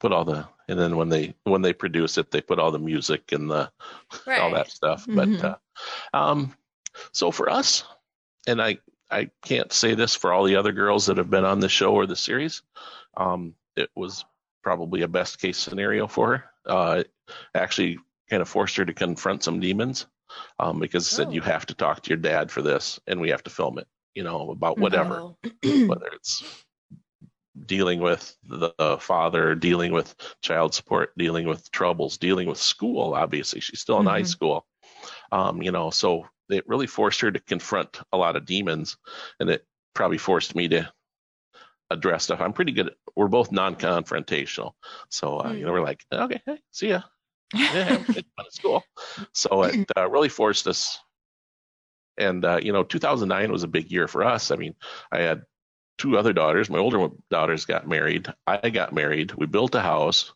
Put all the and then when they when they produce it, they put all the music and the all Right. that stuff. Mhm. But uh, um, so for us, and I I can't say this for all the other girls that have been on the show or the series. Um, it was probably a best case scenario for her. Uh, actually kind of forced her to confront some demons um, because it said Oh. you have to talk to your dad for this, and we have to film it. You know about whatever Oh. whether it's dealing with the father, dealing with child support, dealing with troubles, dealing with school. Obviously, she's still in high Mhm. school. Um, you know, so it really forced her to confront a lot of demons, and it probably forced me to address stuff. I'm pretty good. At, we're both non-confrontational, so uh, you know, we're like, okay, hey, see ya. Yeah, it's fun at school. So it uh, really forced us. And uh, you know, 2009 was a big year for us. I mean, I had two other daughters. My older daughters got married. I got married. We built a house,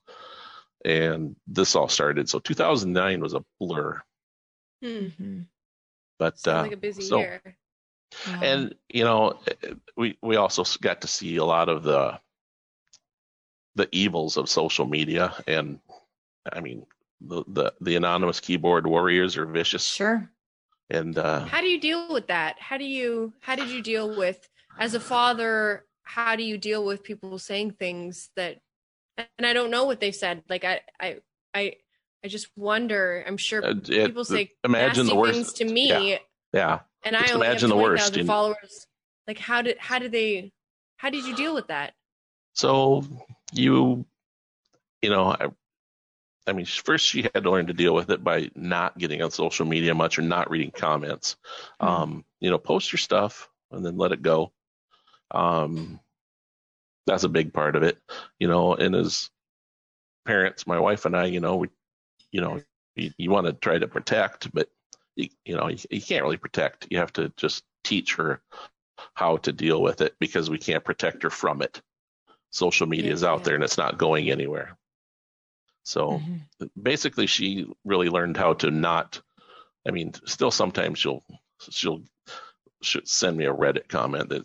and this all started. So 2009 was a blur. Hmm. Mhm. But Sounds uh, like a busy so- year Wow. and you know, we we also got to see a lot of the the evils of social media, and I mean, the the, the anonymous keyboard warriors are vicious, sure. And uh, how do you deal with that? How do you how did you deal with as a father how do you deal with people saying things that and i don't know what they said. Like i i i i just wonder. I'm sure uh, it- people say imagine the worst. things to me. Yeah, yeah. and just i only imagine have the 20,000 worst, followers. Like how did how did they how did you deal with that? So you, you know, I, mean, first she had to learn to deal with it by not getting on social media much or not reading comments. Mhm. Um, you know, post your stuff and then let it go. Um, that's a big part of it, you know. And as parents, my wife and I, you know, we, you know, you, you want to try to protect, but you, you know, you, you can't really protect. You have to just teach her how to deal with it because we can't protect her from it. Social media is out yeah. there and it's not going anywhere. So Mhm. basically, she really learned how to not. I mean, still sometimes she'll she'll should send me a Reddit comment that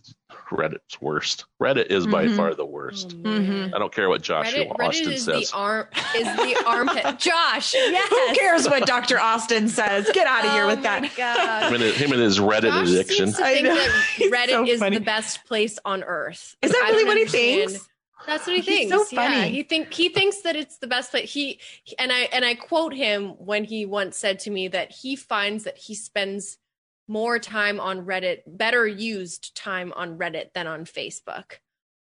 Reddit's worst. Reddit is by Mhm. far the worst. Oh, man. I don't care what Josh Reddit, Reddit Austin is says. the arm is the armpit. Josh, yes. Who cares what Dr. Austin says? Get out of here Oh with that. God. him, and his, him and his Reddit Josh addiction. seems to I think know. that Reddit so is funny. the best place on earth. Is that I really what he understand- thinks? That's what he He's thinks. so Yeah, funny. he think he thinks that it's the best place. He he- and I and I quote him when he once said to me that he finds that he spends more time on Reddit, better used time on Reddit than on Facebook.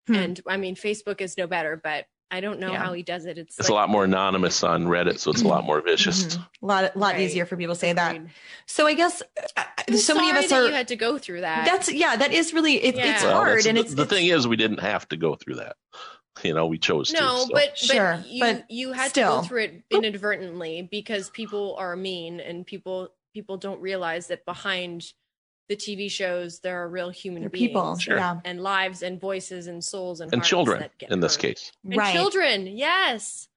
Hmm. And I mean, Facebook is no better, but I don't know Yeah. how he does it. It's It's a lot more anonymous on Reddit, so it's a lot more vicious. Mhm. A lot, lot Right. easier for people to say that. So I guess uh, I'm so many of us that are. you had to go through that. That's yeah. That is really it, it's Well, hard, and the, it's the it's- thing is, we didn't have to go through that. You know, we chose to. no, so. but, but Sure, you but you had still. to go through it inadvertently because people are mean and people people don't realize that behind the TV shows there are real human they're beings people. Sure. Yeah, and lives and voices and souls and and children that get in this hurt. case. and right. children yes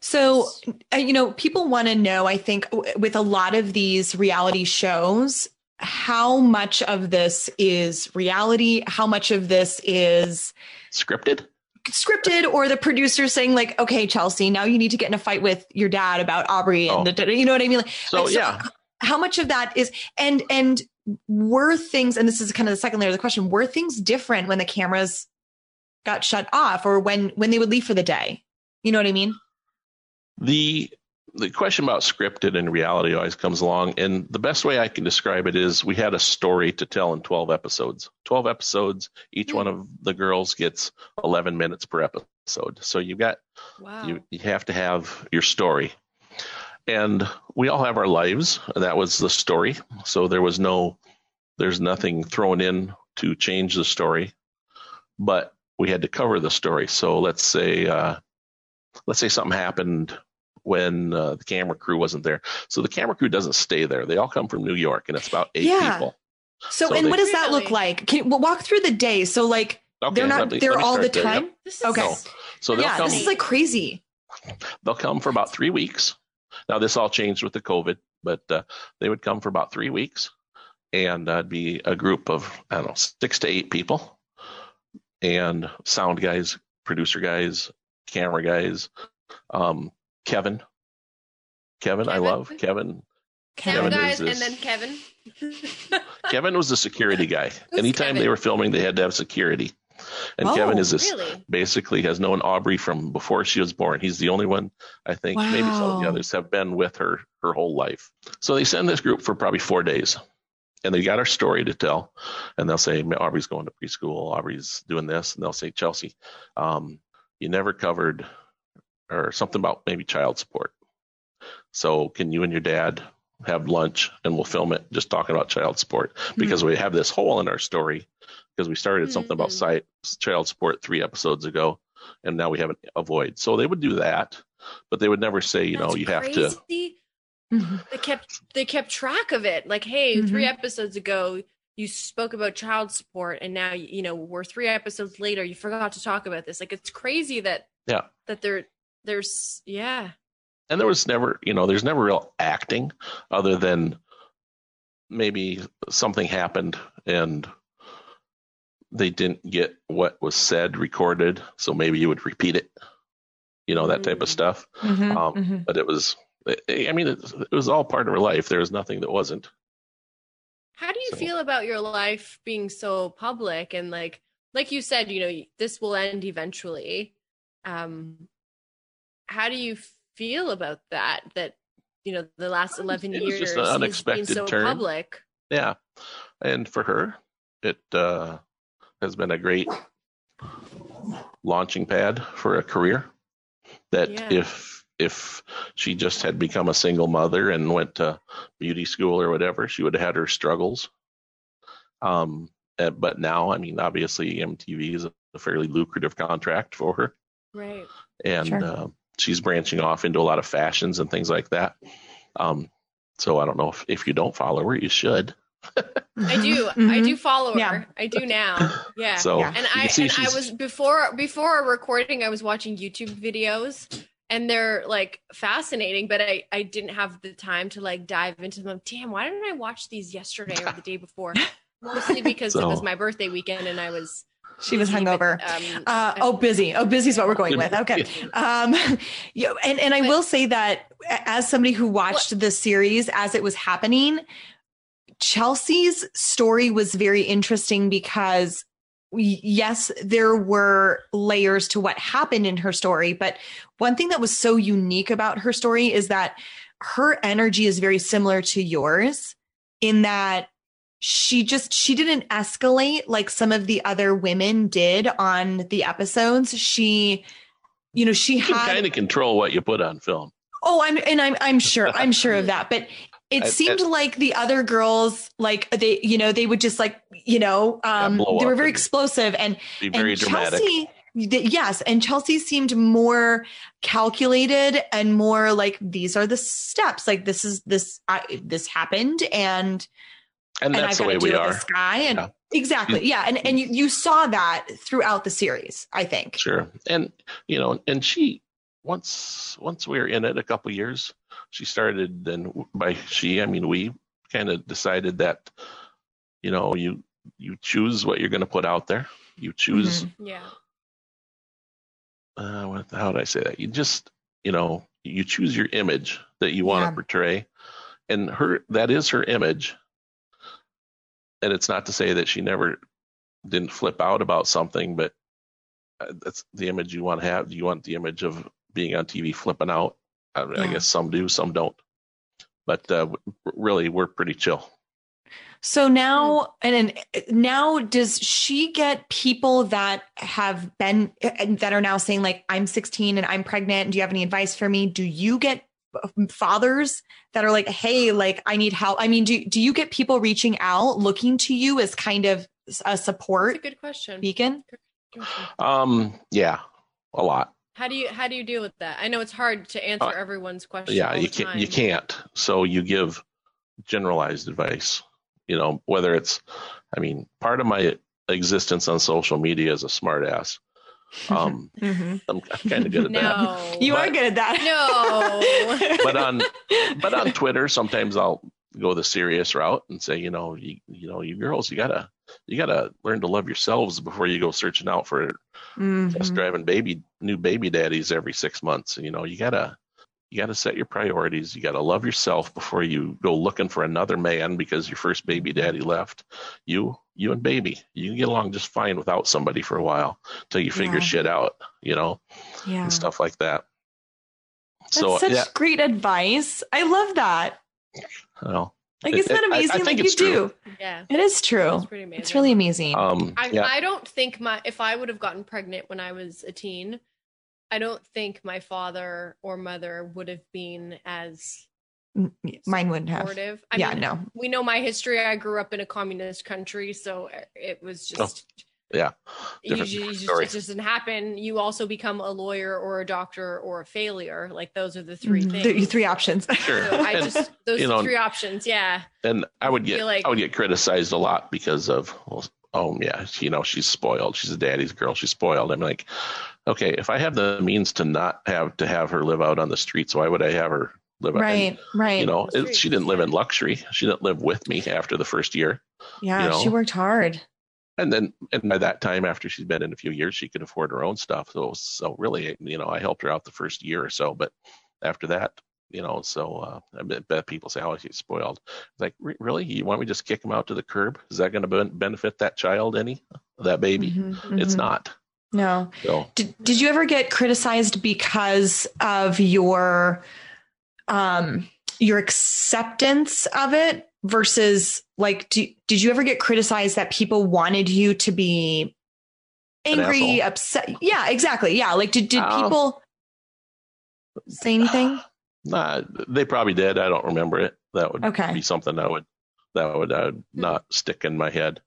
So, uh, you know, people want to know, I think, with a lot of these reality shows, how much of this is reality, how much of this is Scripted? scripted, or the producer saying, like, okay, Chelsea, now you need to get in a fight with your dad about Aubree. And Oh. da- da- da- you know what I mean? Like, So, like, so yeah, how much of that is, and, and were things, and this is kind of the second layer of the question, were things different when the cameras got shut off or when, when they would leave for the day? You know what I mean? the the question about scripted and reality always comes along, and the best way I can describe it is we had a story to tell in twelve episodes. Twelve episodes. Each one of the girls gets eleven minutes per episode. So you got wow you you have to have your story and we all have our lives that was the story so there was no there's nothing thrown in to change the story but we had to cover the story so let's say uh let's say something happened when uh, the camera crew wasn't there. So the camera crew doesn't stay there. They all come from New York, and it's about eight Yeah. people. So, So and they- what does that look like? Can you well, walk through the day? So like Okay, they're not let me- there let all the start there. Yep. time. This is Okay. No. So they'll Yeah, come. this is like crazy. they'll come for about three weeks. Now this all changed with the COVID, but uh, they would come for about three weeks, and uh, it'd be a group of I don't know six to eight people, and sound guys, producer guys, camera guys, um, Kevin. Kevin, I love Kevin. Kevin is guys and then Kevin. Kevin was the security guy. Anytime Kevin? they were filming, they had to have security. And Oh, Kevin is this really? basically has known Aubree from before she was born. He's the only one I think maybe some of the others have been with her her whole life. So they send this group for probably four days. And they got our story to tell. And they'll say, Aubree's going to preschool, Aubree's doing this, and they'll say, Chelsea, um, you never covered or something about maybe child support. So can you and your dad have lunch and we'll film it just talking about child support because we have this hole in our story because we started something about Mhm. site, child support three episodes ago and now we have an avoid. So they would do that, but they would never say, you know, That's you have to. crazy. Mhm. They kept they kept track of it. Like, hey, Mhm. three episodes ago you spoke about child support, and now you know we're three episodes later. You forgot to talk about this. Like, it's crazy that Yeah. that there there's yeah And there was never, you know, there's never real acting other than maybe something happened and they didn't get what was said recorded. So maybe you would repeat it, you know, that type of Mm. stuff. Mhm, Um, mhm. But it was, I mean, it, it was all part of her life. There was nothing that wasn't. How do you So- feel about your life being so public and like like you said, you know, this will end eventually. Um how do you feel about that that you know the last 11 It was years just an unexpected so turn. public? Yeah. And for her, it uh, has been a great launching pad for a career. That Yeah. if if she just had become a single mother and went to beauty school or whatever, she would have had her struggles. Um, uh, but now, I mean, obviously, MTV is a fairly lucrative contract for her, Right. and Sure. uh, she's branching off into a lot of fashions and things like that. Um, so I don't know if, if you don't follow her, you should. I do. I Mhm. do follow her. Yeah. I do now. Yeah. So Yeah. and I and I was before before our recording I was watching YouTube videos and they're like fascinating but I I didn't have the time to like dive into them. Damn, why didn't I watch these yesterday or the day before? Mostly because it was my birthday weekend and I was She was busy, but, hungover. um, Uh, oh, busy. Oh, busy is what we're going with. Okay. Um, you and, and I will say that as somebody who watched the series as it was happening, Chelsea's story was very interesting because yes, there were layers to what happened in her story, but one thing that was so unique about her story is that her energy is very similar to yours in that she just she didn't escalate like some of the other women did on the episodes she you know she you had kind of control what you put on film. oh i'm and i'm i'm sure i'm sure of that but it seemed I- like the other girls like they you know they would just like you know um blow they were very and explosive and Be very and dramatic. Chelsea, yes, and Chelsea seemed more calculated and more like these are the steps. Like this is this I, this happened, and and and that's I've the way we are. guy. And Yeah. exactly, yeah, and and you you saw that throughout the series. I think. Sure. And you know, and she once once we were in it a couple years, she started then by she, I mean we kind of decided that you know, you you choose what you're going to put out there. You choose Mhm. yeah. uh what, how did I say that? You just, you know, you choose your image that you want Yeah. to portray. And her that is her image. And it's not to say that she never didn't flip out about something, but uh, that's the image you want to have. Do you want the image of being on TV flipping out? I, I guess some do, some don't. But uh, really, we're pretty chill. So now, and then now, does she get people that have been and that are now saying like, "I'm 16 and I'm pregnant. Do you have any advice for me?" Do you get fathers that are like, "Hey, like I need help"? I mean, do do you get people reaching out, looking to you as kind of a That's a support good question. beacon? Um, yeah, a lot. How do you how do you deal with that? I know it's hard to answer Uh, everyone's question. yeah you can't you can't so you give generalized advice you know whether it's i mean part of my existence on social media is a smart ass um Mhm. i'm, I'm kind of good at that No. You are good at that. No. but on but on twitter sometimes i'll go the serious route and say you know you, you know you girls you gotta you gotta learn to love yourselves before you go searching out for Mhm. test driving baby new baby daddies every six months. You know, you gotta you gotta set your priorities. You gotta love yourself before you go looking for another man because your first baby daddy left. You you and baby, you can get along just fine without somebody for a while till you figure Yeah. shit out. You know, Yeah. and stuff like that. That's So such yeah, great advice. I love that. Well, Like, It- isn't that it- I- I amazing? think like it's you true. do. yeah. It is true. It's pretty amazing. It's really amazing. um, I, yeah, I don't think my if I would have gotten pregnant when I was a teen, I don't think my father or mother would have been as Mine wouldn't have. supportive. I yeah, mean, no. we know my history. I grew up in a communist country, so it was just yeah, you, you just, it just didn't happen. You also become a lawyer or a doctor or a failure. Like those are the three Mhm. things. The three options. sure. So I And- just those you know- three options. Yeah. and I would get feel like- I would get criticized a lot because of well, oh yeah you know she's spoiled she's a daddy's girl she's spoiled I'm like okay if I have the means to not have to have her live out on the streets why would I have her live out right, right. you know it, she didn't live in luxury she didn't live with me after the first year yeah, you know. she worked hard. And then and by that time after she's been in a few years she could afford her own stuff. So so really you know I helped her out the first year or so but after that you know so uh, I bet, people say oh she's spoiled. It's like really? You want me to just kick him out to the curb? Is that going to ben- benefit that child any that baby? Mhm, it's mhm. not. No. so Did, did you ever get criticized because of your um your acceptance of it versus like do, did you ever get criticized that people wanted you to be angry upset? Yeah exactly. Yeah like did, did Um, people say anything? Nah, they probably did. I don't remember it. That would Okay. be something i would that would uh, not stick in my head.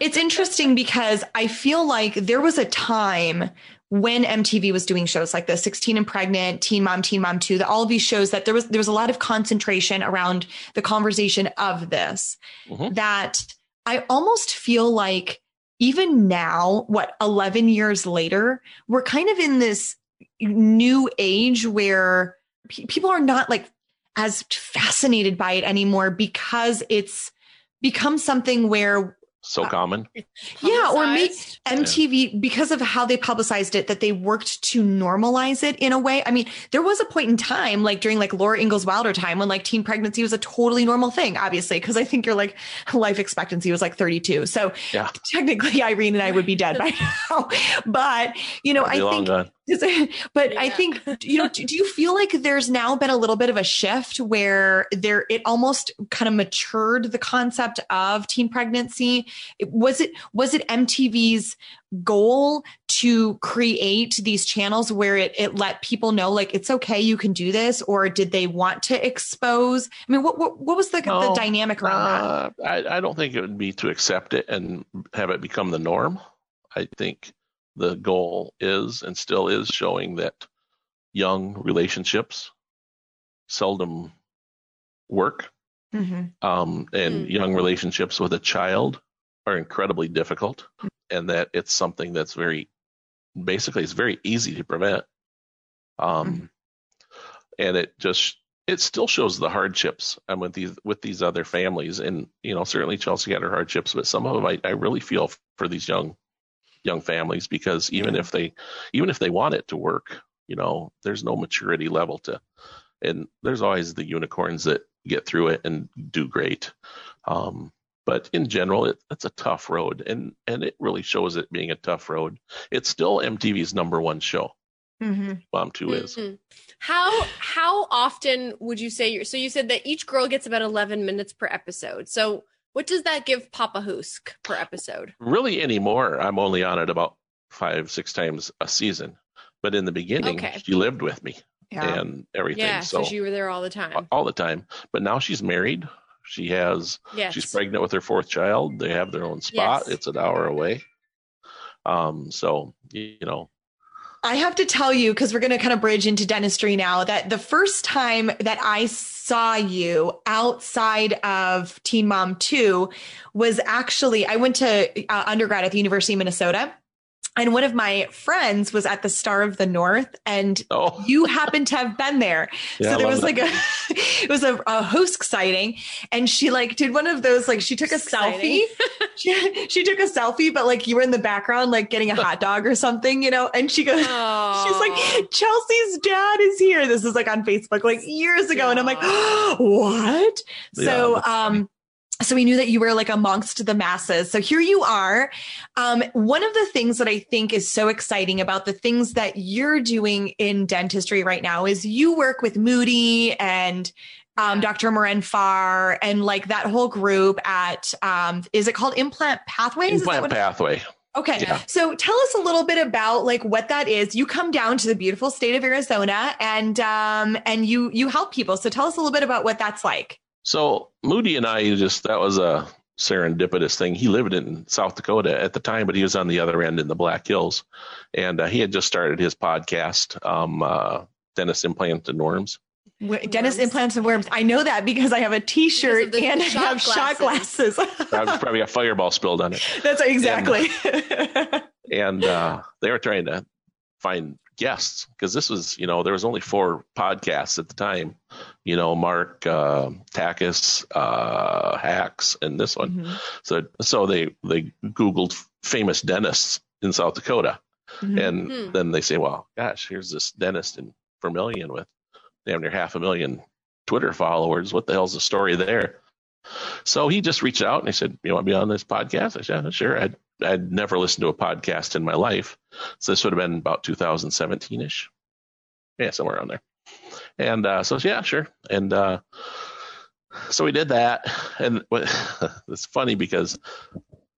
It's interesting because I feel like there was a time when MTV was doing shows like this, 16 and Pregnant, Teen Mom, Teen Mom 2, that all of these shows that there was there was a lot of concentration around the conversation of this. Mhm. That I almost feel like even now, what 11 years later, we're kind of in this new age where pe- people are not like as fascinated by it anymore because it's become something where so uh, common yeah, or make Publicized. MTV because of how they publicized it that they worked to normalize it in a way. I mean, there was a point in time, like during like Laura Ingalls Wilder time, when like teen pregnancy was a totally normal thing, obviously, because I think your like life expectancy was like 32. So yeah technically, Irene and I would be dead by now. But you know, I'd long think gone. but I think you know do, do you feel like there's now been a little bit of a shift where there it almost kind of matured the concept of teen pregnancy? It- was it was it MTV's goal to create these channels where it, it let people know like it's okay you can do this or did they want to expose? I mean what what, what was the, the dynamic around that? Uh, I, I don't think it would be to accept it and have it become the norm. I think the goal is and still is showing that young relationships seldom work, Mhm. um, and Hmm. young relationships with a child are incredibly difficult, and that it's something that's very, basically, it's very easy to prevent. Um, and it just it still shows the hardships and with these with these other families and you know certainly chelsea had her hardships but some of them i, I really feel for these young young families because even Yeah. if they even if they want it to work you know there's no maturity level to and there's always the unicorns that get through it and do great um, but in general it, it's a tough road and and it really shows it being a tough road it's still mtv's number one show Mhm. mom 2 is Mhm. How how often would you say you're so you said that each girl gets about 11 minutes per episode. So what does that give Papa Houska per episode? really anymore i'm only on it about five six times a season but in the beginning Okay. she lived with me yeah and everything Yeah, so, so you were there all the time. all the time but now she's married she has Yes. she's pregnant with her fourth child they have their own spot Yes. it's an hour away um so you know I have to tell you, because we're going to kind of bridge into dentistry now, that the first time that I saw you outside of Teen Mom 2 was actually, I went to uh, undergrad at the University of Minnesota. And one of my friends was at the Star of the North, and Oh. you happened to have been there. Yeah, so there love was like a, it was a, a host sighting, and she like did one of those like she took a Sighting. selfie. She, she took a selfie, but like you were in the background, like getting a hot dog or something, you know. And she goes, Aw. she's like, Chelsea's dad is here. This is like on Facebook, like years ago, and I'm like, what? Yeah, so, that's um. So we knew that you were like amongst the masses. So here you are. Um, one of the things that I think is so exciting about the things that you're doing in dentistry right now is you work with Moody and um, Dr. Moren Farr and like that whole group at, um, is it called Implant Pathways? Implant pathway. Okay. Yeah. So tell us a little bit about like what that is. You come down to the beautiful state of Arizona and um and you you help people. So tell us a little bit about what that's like. So Moody and I just that was a serendipitous thing. He lived in South Dakota at the time, but he was on the other end in the Black Hills, and uh, he had just started his podcast, um, uh, Dennis Implant and Norms. Dennis Dentist Worms. implants and worms. I know that because I have a t-shirt Because of and I shot have shot glasses. Probably, probably a fireball spilled on it. that's exactly. and uh, they were trying to find guests because this was, you know, there was only four podcasts at the time. You know, Mark uh, Takis, uh, Hacks, and this one. Mhm. So, so they they Googled famous dentists in South Dakota, Mhm. and Hmm. then they say, "Well, gosh, here's this dentist in Vermillion with damn near half a million Twitter followers. What the hell's the story there?" So he just reached out and he said, "You want to be on this podcast?" I said, "Sure." I'd I'd never listened to a podcast in my life, so this would have been about 2017 ish, yeah, somewhere around there. And uh, so yeah, sure. And uh, so we did that, and what, it's funny because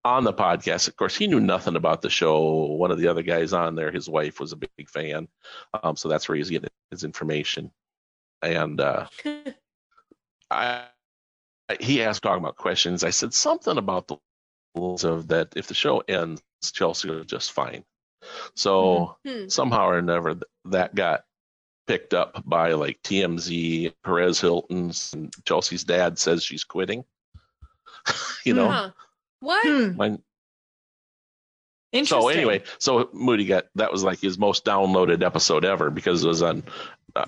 on the podcast, of course, he knew nothing about the show. One of the other guys on there, his wife was a big fan, um, so that's where he's getting his information. And uh, I, I- he asked talking about questions. I said something about the rules of that if the show ends, Chelsea was just fine. So Hmm. somehow or another, that got picked up by like TMZ, Perez Hilton's, and Chelsea's dad says she's quitting. you know, Huh. What? Hmm. my Interesting. so anyway, so Moody got that was like his most downloaded episode ever because it was on,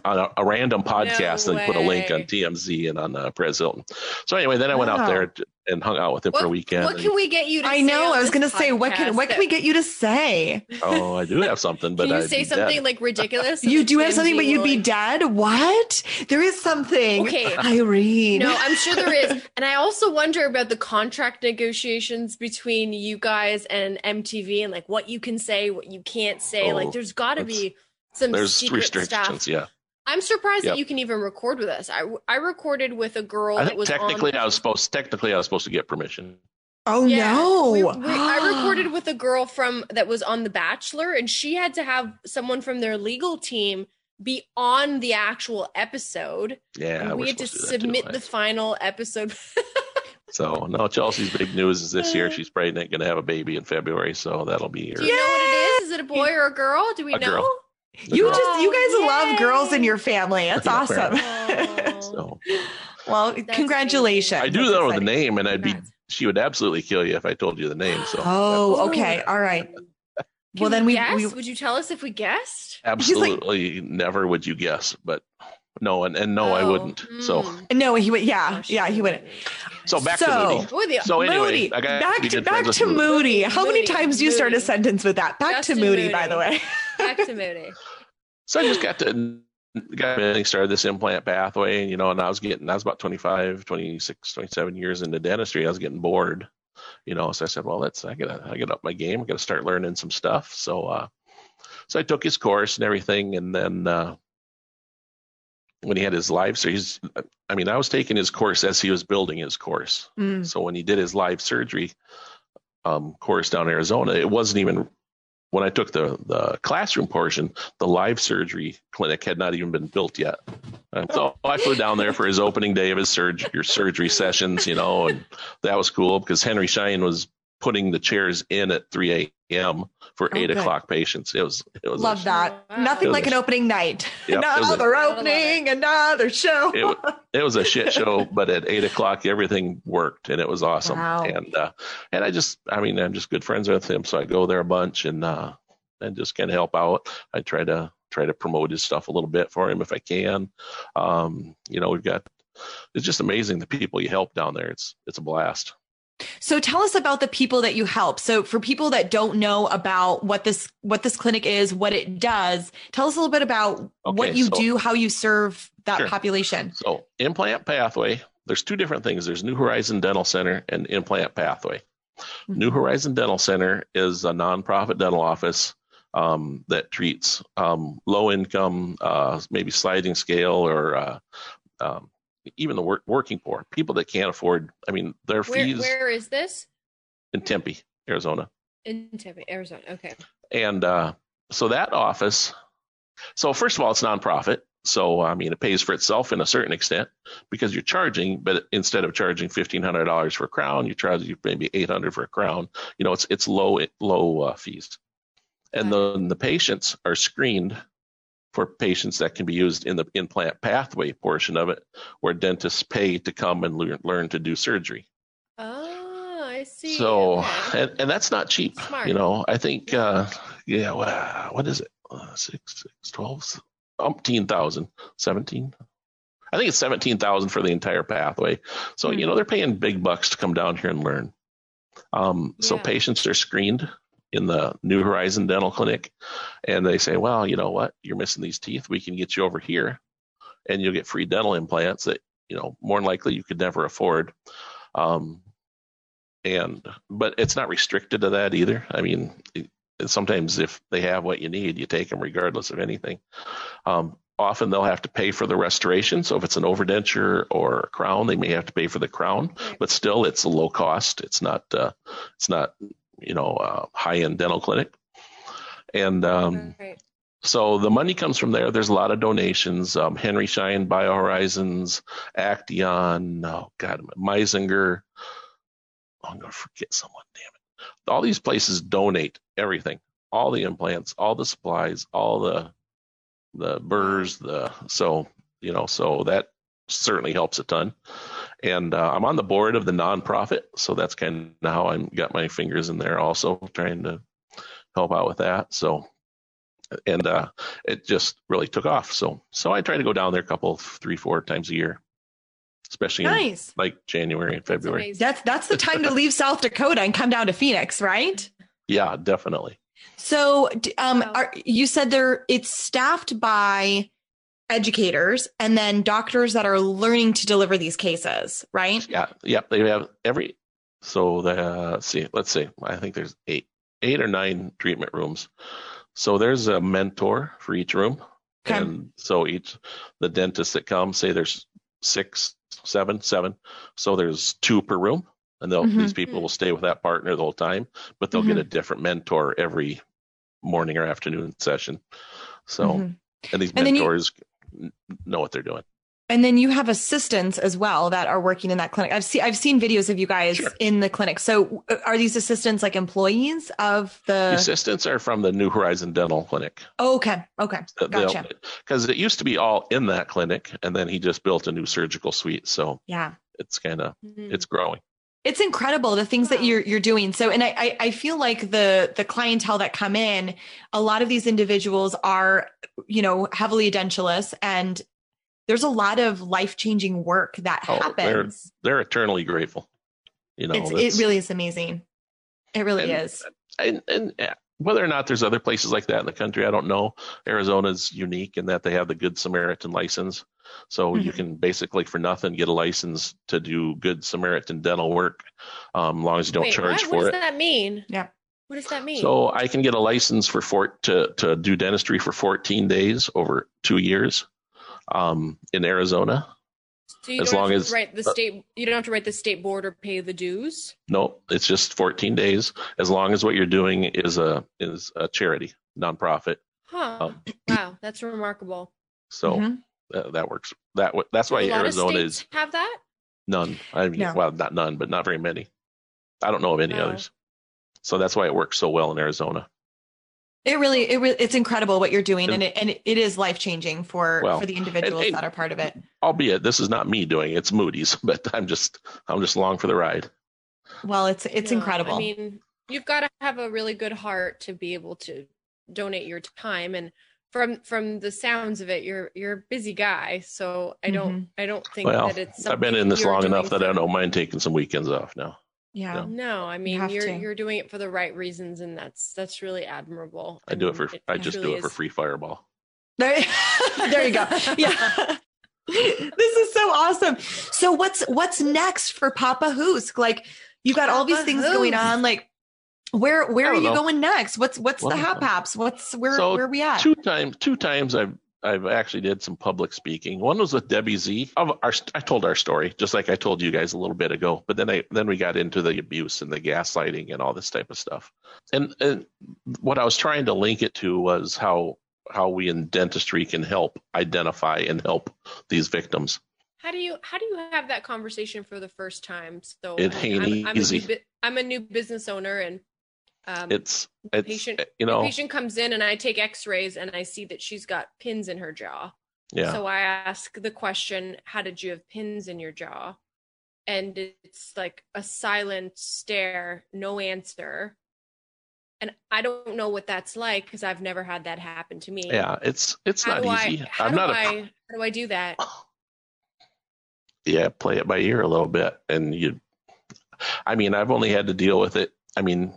on a, a random podcast and put a link on. TMZ and on uh, Perez Hilton. So anyway, then I went out there t- and hung out with him for a weekend. what can we get you to I say know. on I was going to say, what can what can we get you to say? oh, I do have something, but Can you I'd say be something dead. like ridiculous? You do have something, but you'd be dead. What? There is something. Okay. Irene. No, I'm sure there is. And I also wonder about the contract negotiations between you guys and MTV and like what you can say, what you can't say. Oh, like there's got to be some There's secret restrictions, stuff. yeah. I'm surprised Yep. that you can even record with us. I, I recorded with a girl I that think was technically on, I was supposed technically I was supposed to get permission. Oh Yeah, no. we- we- I recorded with a girl from that was on The Bachelor, and she had to have someone from their legal team be on the actual episode. Yeah, and we had to supposed do that too. submit the final episode. So no, Chelsea's big news is this year uh. she's pregnant, going to have a baby in February, so that'll be her. Do you know what it is? Is it a boy or a girl? Do we A know? girl. You girl. just you guys Oh, love girls in your family. That's Yeah, awesome. Oh. So well, That's congratulations. I do That's know the name, and I'd be she would absolutely kill you if I told you the name. So Oh, okay. All right. Can Well, then we, guess? we would you tell us if we guessed? absolutely never would you guess, but no, and, and no, I Oh, wouldn't. So hmm. no, he would. Yeah, yeah, he wouldn't. so back So- to Moody. With. So anyway, Moody, back to back to Moody. Moody. How many Moody, times do you start a sentence with that? Back Justin to Moody, Moody. by the way. Back to Moody. So I just got to got and started this implant pathway, and you know, and I was getting I was about 25, 26, 27 years into dentistry. I was getting bored, you know. So I said, well, let's I gotta I get up my game. I gotta start learning some stuff. So uh, so I took his course and everything, and then uh, when he had his live, so he's I mean, I was taking his course as he was building his course. Mm. So when he did his live surgery um, course down in Arizona, it wasn't even when I took the the classroom portion. The live surgery clinic had not even been built yet. And so oh. I flew down there for his opening day of his surgery surgery sessions, you know, and that was cool because Henry Schein was putting the chairs in at 3 a.m. for Oh, eight good. o'clock patients. It was it was a- Love that. Wow. Nothing It like was- an opening night. Yep, it a- another opening, another show. it, it was a shit show, but at eight o'clock everything worked and it was awesome. Wow. And uh, and I just I mean I'm just good friends with him, so I go there a bunch and uh, and just kind of help out. I try to try to promote his stuff a little bit for him if I can. Um, you know, we've got it's just amazing the people you help down there. It's it's a blast. So tell us about the people that you help. So for people that don't know about what this what this clinic is, what it does, tell us a little bit about what you so- do, how you serve that Sure. population. So implant pathway, there's two different things. There's New Horizon Dental Center and implant pathway. New Horizon Dental Center is a nonprofit dental office um, that treats um, low income, uh, maybe sliding scale or uh, um, even the work, working poor, people that can't afford. I mean, their fees where is this? in Tempe, Arizona. In Tempe, Arizona. Okay. And uh, so that office, so first of all, it's nonprofit. So, I mean, it pays for itself in a certain extent because you're charging, but instead of charging $1,500 for a crown, you charge maybe 800 for a crown. You know, it's, it's low, low uh, fees. And then the patients are screened for patients that can be used in the implant pathway portion of it, where dentists pay to come and learn, learn to do surgery. Oh, I see. So, Okay. and, and that's not cheap. Smart. You know, I think, uh, yeah, well, what is it? Uh, six, six, 12, umpteen thousand, 17. I think it's 17,000 for the entire pathway. So, Hmm. you know, they're paying big bucks to come down here and learn. Um, so patients are screened in the New Horizon Dental Clinic and they say, well, you know what? You're missing these teeth. We can get you over here and you'll get free dental implants that, you know, more than likely you could never afford. Um, and, but it's not restricted to that either. I mean, it, sometimes if they have what you need, you take them regardless of anything. Um, often they'll have to pay for the restoration. So if it's an overdenture or a crown, they may have to pay for the crown, but still it's a low cost. It's not, uh, it's not, you know, uh, high end dental clinic. And, um, Right. so the money comes from there. There's a lot of donations. Um, Henry Schein, BioHorizons, Acteon, oh God, Meisinger. Oh, I'm to forget someone, damn it. All these places donate everything, all the implants, all the supplies, all the, the burrs, the, so, you know, so that certainly helps a ton. And uh, I'm on the board of the nonprofit. So that's kind of how I'm got my fingers in there also trying to help out with that. So, and uh, it just really took off. So, so I try to go down there a couple, three, four times a year, especially in Nice. like January and February. amazing. That's that's the time to leave South Dakota and come down to Phoenix, right? Yeah, definitely. So, um, are, you said there it's staffed by educators and then doctors that are learning to deliver these cases, right? Yeah, yeah. They have every. So the uh, see, let's see. I think there's eight, eight or nine treatment rooms. So there's a mentor for each room, Okay. and so each the dentists that come say there's six, seven, seven. So there's two per room, and they'll Mhm. these people will stay with that partner the whole time, but they'll get a different mentor every morning or afternoon session. So Mhm. and these And mentors n- know what they're doing. And then you have assistants as well that are working in that clinic. I've seen I've seen videos of you guys Sure. in the clinic. So, uh, are these assistants like employees of The the? assistants are from the New Horizon Dental Clinic. Oh, okay, okay, gotcha. Because it used to be all in that clinic, and then he just built a new surgical suite. So Yeah. it's kind of Mhm. it's growing. It's incredible the things that you're you're doing. So and I, I i feel like the the clientele that come in a lot of these individuals are you know heavily edentulous and there's a lot of life-changing work that Oh, they're- happens. They're eternally grateful. You know, it really is amazing. It really And- is. and, and whether or not there's other places like that in the country, I don't know. Arizona's unique in that they have the Good Samaritan license. So you Mhm. can basically for nothing get a license to do Good Samaritan dental work, um, as long as you don't Wait, charge what? for it. what it. does that mean? Yeah. What does that mean? So I can get a license for four, to to do dentistry for 14 days over two years um, in Arizona. So you as don't long have as- write the state. You don't have to write the state board or pay the dues. No, it's just 14 days as long as what you're doing is a is a charity nonprofit. Huh. Um, wow, that's remarkable. So Mhm. that, that works. That w- that's Do why a lot Arizona of is states have that. none. I mean, No. well, not none, but not very many. I don't know of any No. others. So that's why it works so well in Arizona. It really, it re- it's incredible what you're doing, And- and it and it, it is life changing for Well, for the individuals and- that are part of it. Albeit this is not me doing it, it's Moody's, but I'm just I'm just along for the ride. Well, it's it's No, incredible. I mean, you've got to have a really good heart to be able to donate your time and from from the sounds of it you're you're a busy guy so i don't mm-hmm. i don't think Well, that it's I've been in this long enough that I don't mind taking some weekends off now. Yeah. no i mean have you are to. you're doing it for the right reasons and that's that's really admirable I do it mean, for I just truly do it for free fireball. There, there you go. Yeah. this is so awesome. So what's what's next for Papa Hoosk? Like you got all these Papa things going on. Like where where are don't you know. going next? What's what's the Well, hap haps? What's where So, where are we at? Two times two times I've I've actually did some public speaking. One was with Debbie Z. Of our, I told our story just like I told you guys a little bit ago. But then I then we got into the abuse and the gaslighting and all this type of stuff. And, and what I was trying to link it to was how how we in dentistry can help identify and help these victims. how do you how do you have that conversation for the first time so It ain't I'm, I'm, a easy. new, I'm a new business owner and um, It's it's patient you the know patient comes in and I take x-rays and I see that she's got pins in her jaw. yeah So I ask the question, how did you have pins in your jaw? And it's like a silent stare, no answer. And I don't know what that's like because I've never had that happen to me. yeah it's it's How not I easy. how I'm do not a I how do I do that? yeah, play it by ear a little bit. And you, I mean, I've only had to deal with it. I mean,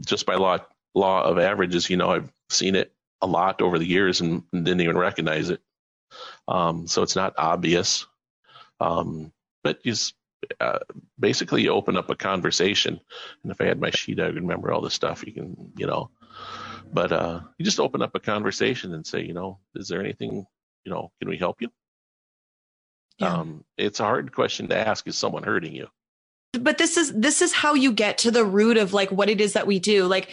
just by law law of averages, you know, I've seen it a lot over the years and, and didn't even recognize it. Um, so it's not obvious. Um, but you s- uh, basically you open up a conversation. And if I had my sheet, I would remember all this stuff. You can, you know, but uh, you just open up a conversation and say, you know, is there anything, you know, can we help you? Yeah. Um, it's a hard question to ask. Is someone hurting you? But this is this is how you get to the root of like what it is that we do. Like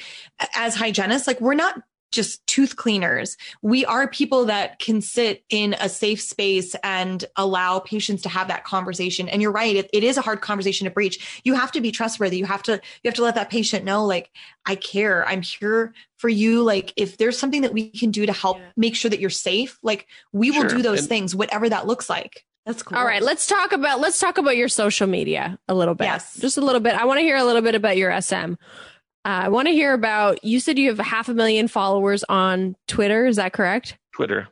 as hygienists like we're not just tooth cleaners. We are people that can sit in a safe space and allow patients to have that conversation. And you're right it, it is a hard conversation to breach. You have to be trustworthy. You have to you have to let that patient know like i care. I'm here for you. Like if there's something that we can do to help Yeah. make sure that you're safe like we will do those And- things whatever that looks like that's cool All right, let's talk about let's talk about your social media a little bit. Yes. Just a little bit. I want to hear a little bit about your SM. Uh, I want to hear about you said you have half a million followers on Twitter, is that correct? Twitter,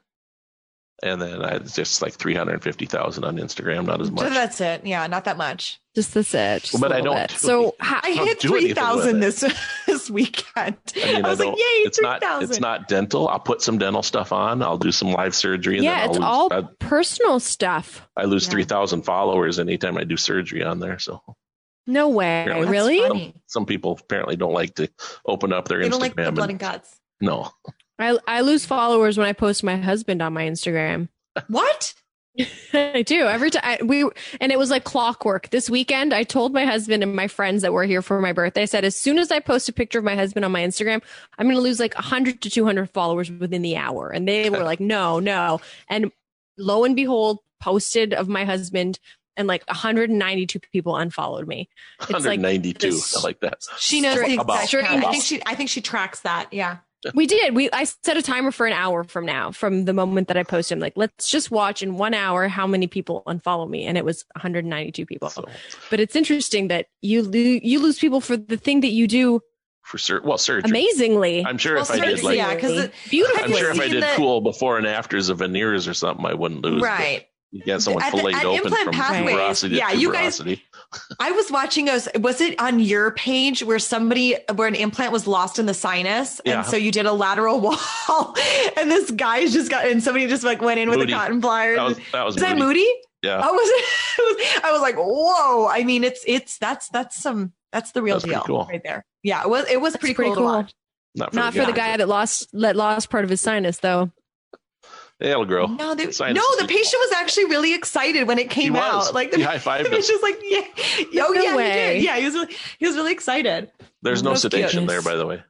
and then I just like three hundred fifty thousand on Instagram. Not as much. that's it yeah not that much Just that's it. Just But a I don't bit. So it. I don't hit three thousand this this weekend. I, I mean, I, was don't. like, "Yay, it's three not. It's not dental. I'll put some dental stuff on. I'll do some live surgery. And yeah, then I'll it's lose, all I, personal stuff. I lose Yeah. three thousand followers anytime I do surgery on there. So No way. Apparently. Really? funny. some people apparently don't like to open up their They Instagram. don't like the blood and- and guts. no, I I lose followers when I post my husband on my Instagram. What? I do every time we and it was like clockwork. This weekend, I told my husband and my friends that were here for my birthday. I said, as soon as I post a picture of my husband on my Instagram, I'm going to lose like 100 to 200 followers within the hour. And they were like, no, no. And lo and behold, posted of my husband, and like 192 people unfollowed me. It's like 192. this- I like that. She knows the About- exact. I think she. I think she tracks that. Yeah. We did. We I set a timer for an hour from now, from the moment that I posted. I'm like, let's just watch in one hour how many people unfollow me, and it was 192 people. So But it's interesting that you lo- you lose people for the thing that you do for sur- well surgery. amazingly, I'm sure Well, if I did surgery, like, yeah, 'cause it- beautifully. I'm sure if I did the- cool before and afters of veneers or something, I wouldn't lose. but Right. You get someone At the- filleted at open Implant from Pathways, tuberosity yeah, you guys- tuberosity. I was watching us. Was it on your page where somebody where an implant was lost in the sinus, Yeah. and so you did a lateral wall, and this guy just got and somebody just like went in with a cotton pliers. That was that was Is that Moody. Moody? Yeah, oh, I was. I was like, whoa! I mean, it's it's that's that's some that's the real That's deal cool. right there. Yeah, it was it was pretty, pretty cool, cool. to watch. not for Not the for the guy. guy that lost that lost part of his sinus, though. Yeah, it'll grow. No, they, no, the patient was actually really excited when it came He out. was. Like the He high-fived It was just like, yeah, oh No yeah, he did. Yeah, he was really, he was really excited. There's no That's cute. sedation there, by the way.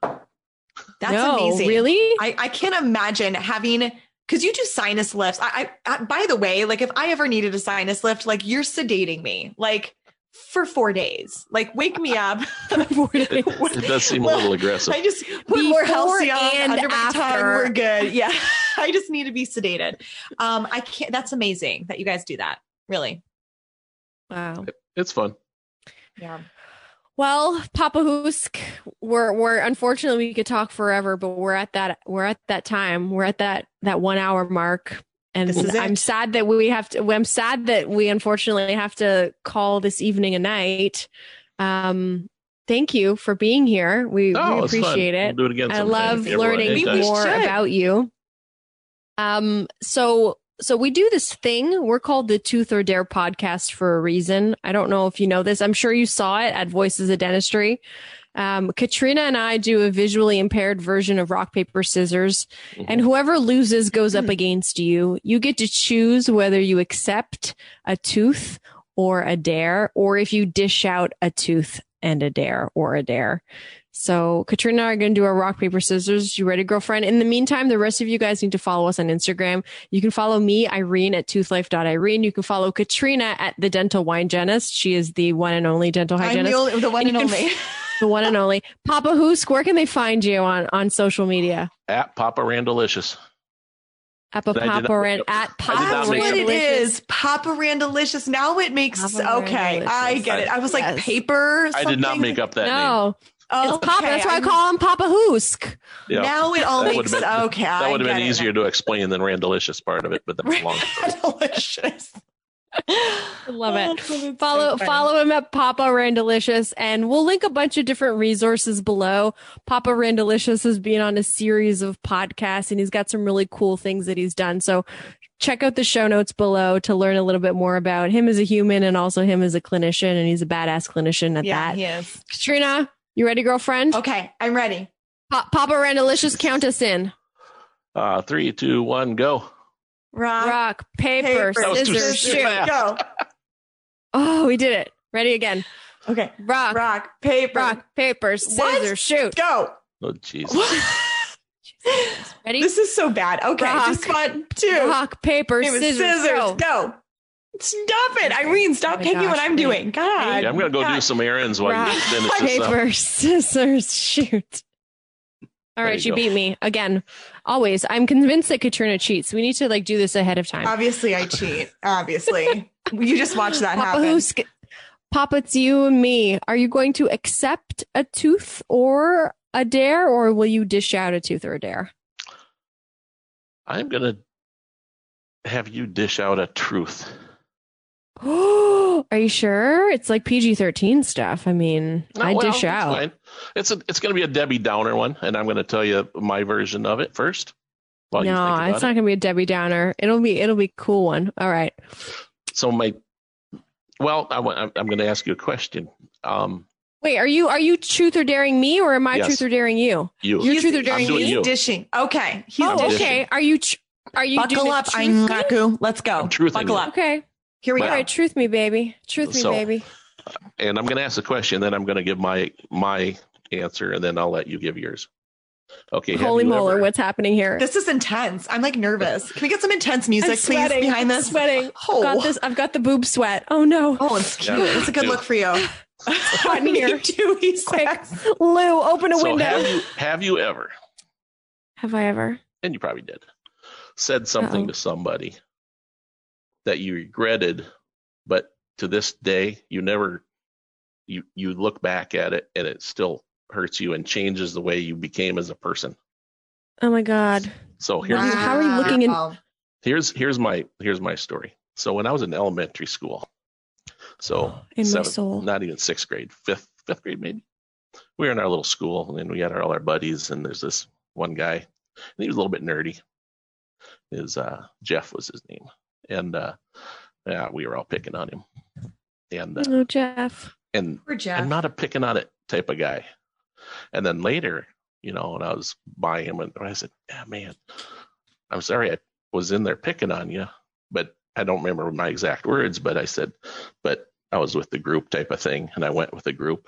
That's no, amazing. Really? I, I can't imagine having because you do sinus lifts. I, I, I by the way, like if I ever needed a sinus lift, like you're sedating me. Like for four days. Like wake me up. It, it does seem a little aggressive. I just put more Before Halcion and under my tongue. after. We're good. Yeah. I just need to be sedated. Um, I can't that's amazing that you guys do that. Really. Wow. It's fun. Yeah. Well, Papa Hoosk, we're we're unfortunately we could talk forever, but we're at that we're at that time. We're at that that one hour mark. And This is. I'm sad that we have to I'm sad that we unfortunately have to call this evening a night. Um thank you for being here. We, Oh, we appreciate it. We'll do it again. I love if you ever want. learning more about you. Um, so so we do this thing. We're called the Tooth or Dare podcast for a reason. I don't know if you know this. I'm sure you saw it at Voices of Dentistry. Um, Katrina and I do a visually impaired version of rock paper scissors, Mhm. and whoever loses goes up against you. You get to choose whether you accept a tooth or a dare, or if you dish out a tooth and a dare or a dare. So Katrina and I are going to do our rock, paper, scissors. You ready, girlfriend? In the meantime, the rest of you guys need to follow us on Instagram. You can follow me, Irene, at toothlife.irene. You can follow Katrina at the dental wine hygienist. She is the one and only dental I'm hygienist. the, only, the one And and, only. the one and only. Papa Hoosk, where can they find you on, on social media? At Papa Randalicious. At I Papa make Ran, up- at Papa not That's what Randalicious. is. Papa Randalicious. Now it makes Papa okay. I get it. I was like Yes. paper. I did not make up that name. No, Oh, it's Papa. okay. That's why I I'm- call him Papa Hoosk. Yeah. Now it all That makes would've been- okay. that would have been get it easier to explain than Randalicious part of it, but that's long. Delicious. I love it. Oh, that's so follow follow him at Papa Randalicious, and we'll link a bunch of different resources below. Papa Randalicious has been on a series of podcasts, and he's got some really cool things that he's done. So check out the show notes below to learn a little bit more about him as a human and also him as a clinician. And he's a badass clinician at Yeah, that. he is. Katrina, you ready, girlfriend? Okay, I'm ready. Pa- Papa Randalicious, count us in. Uh, three, two, one, go. Rock, Rock, paper, paper, That was too scissors, shoot. go. Oh, we did it. Ready again. Okay, Rock, rock, paper, rock, paper, paper, scissors, shoot. go. Oh, jeez. Ready? This is so bad. Okay, Rock, just one, two, Rock, paper, paper, scissors, scissors, go. go. Stop it, Irene. Stop Oh my taking what I'm wait. doing. God. Yeah, I'm gonna go God. do some errands while Rock, you finish this up. paper, scissors, shoot. All right, you you beat me again. Always, I'm convinced that Katrina cheats. We need to like do this ahead of time. Obviously, I cheat. Obviously, you just watch that Papa happen. Hoosk, Papa, it's you and me. Are you going to accept a tooth or a dare, or will you dish out a tooth or a dare? I'm gonna have you dish out a truth. Are you sure? It's like PG 13 stuff. I mean, No, I well, dish it's out. fine. It's a, it's gonna be a Debbie Downer one, and I'm gonna tell you my version of it first. While no, think about it's not gonna be a Debbie Downer. It'll be it'll be a cool one. All right. So my, well, I, wa- I'm, I'm gonna ask you a question. Um, Wait, are you are you truth or daring me, or am I Yes. truth or daring you? you. You're He's- truth or I'm daring doing me. you. Dishing. Okay. He's Oh, dishing. okay. Are you tr- are you Buckle up, truth I'm me? Let's go. I'm truthing Buckle up. Okay. Here we All go. right, truth me, baby. Truth me, baby. and I'm gonna ask a question, then I'm gonna give my my answer, and then I'll let you give yours. Okay. Holy you molar, ever- what's happening here? This is intense. I'm like nervous. Can we get some intense music, I'm please, sweating. behind I'm this? sweating. Oh. I've got this. I've got the boob sweat. Oh no. Oh, it's cute. Yeah, That's a good me look for you. hot in here. too, he Quick. Lou, open a So window. have you have you ever, Have I ever? and you probably did, said something Uh-oh. to somebody that you regretted, but to this day you never you you look back at it and it still hurts you and changes the way you became as a person. Oh my god. So here's Wow. How are you looking in- here's here's my here's my story. So when I was in elementary school, so In my soul. not even sixth grade, fifth fifth grade maybe. We were in our little school and we had our, all our buddies and there's this one guy and he was a little bit nerdy. His uh, Jeff was his name, and uh, yeah, we were all picking on him. And uh, Oh, Jeff. and Poor Jeff. I'm not a picking on it type of guy. And then later, you know, when I was by him, and I said, "Yeah, man, I'm sorry I was in there picking on you, but I don't remember my exact words, but I said, but I was with the group type of thing, and I went with the group,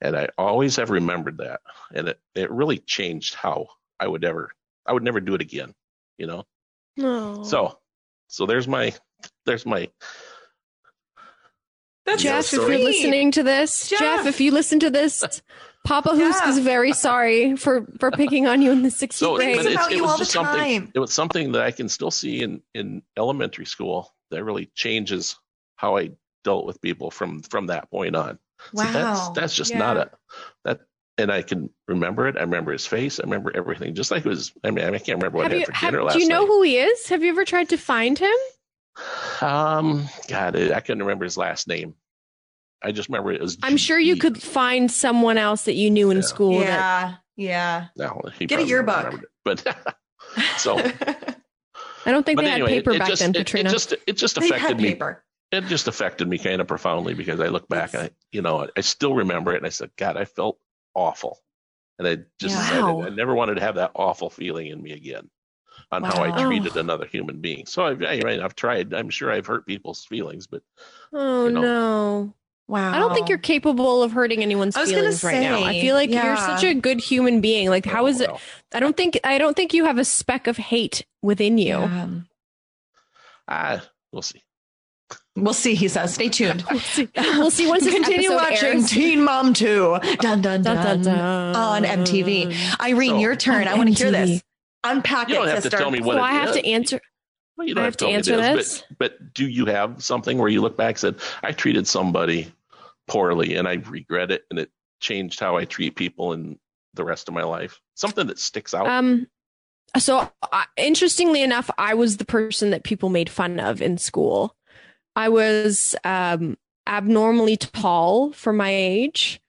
and I always have remembered that, and it it really changed how I would ever, I would never do it again, you know. No. So, so there's my, there's my That's Jeff, so if you're listening to this, Jeff, Jeff. if you listen to this, Papa Hoosk is very sorry for for picking on you in the sixth So, grade. Thinks but about it, it you was all the just something. time. It was something that I can still see in in elementary school that really changes how I dealt with people from from that point on. So that's Wow. that's just not Yeah. a that. And I can remember it. I remember his face. I remember everything, just like it was. I mean, I can't remember what have I had you, for have, dinner last do you know night. who he is? Have you ever tried to find him? Um, God, I couldn't remember his last name. I just remember it was. I'm sure you could find someone else that you knew in Yeah. school. That, yeah, yeah. No, he Get a yearbook. But so, I don't think they anyway, had paper it, it just then, it, Katrina. it just it just they affected had me. paper. It just affected me kind of profoundly because I look back and I, you know, I still remember it and I said, God, I felt awful, and I just Yeah. decided Wow. I never wanted to have that awful feeling in me again on how I treated another human being. So I've, I, mean, I've tried. I'm sure I've hurt people's feelings, but oh you know. no. Wow. I don't think you're capable of hurting anyone's feelings. I was gonna feelings right now. I feel like you're such a good human being. Like how oh, is it. I don't think I don't think you have a speck of hate within you. Yeah. Ah, we'll see. We'll see. He says, "Stay tuned." We'll see. We'll see once this Continue watching airs. Teen Mom 2. Dun, dun, dun, Dun, dun, dun. on MTV. Irene, So- your turn. I want to hear this. Unpack You don't it, have to sister. tell me what So it I have is. to answer. Well, you don't I have have to to tell answer me it is, this? But, but do you have something where you look back and said, I treated somebody poorly and I regret it and it changed how I treat people in the rest of my life? Something that sticks out. Um, so uh, interestingly enough, I was the person that people made fun of in school. I was um, abnormally tall for my age,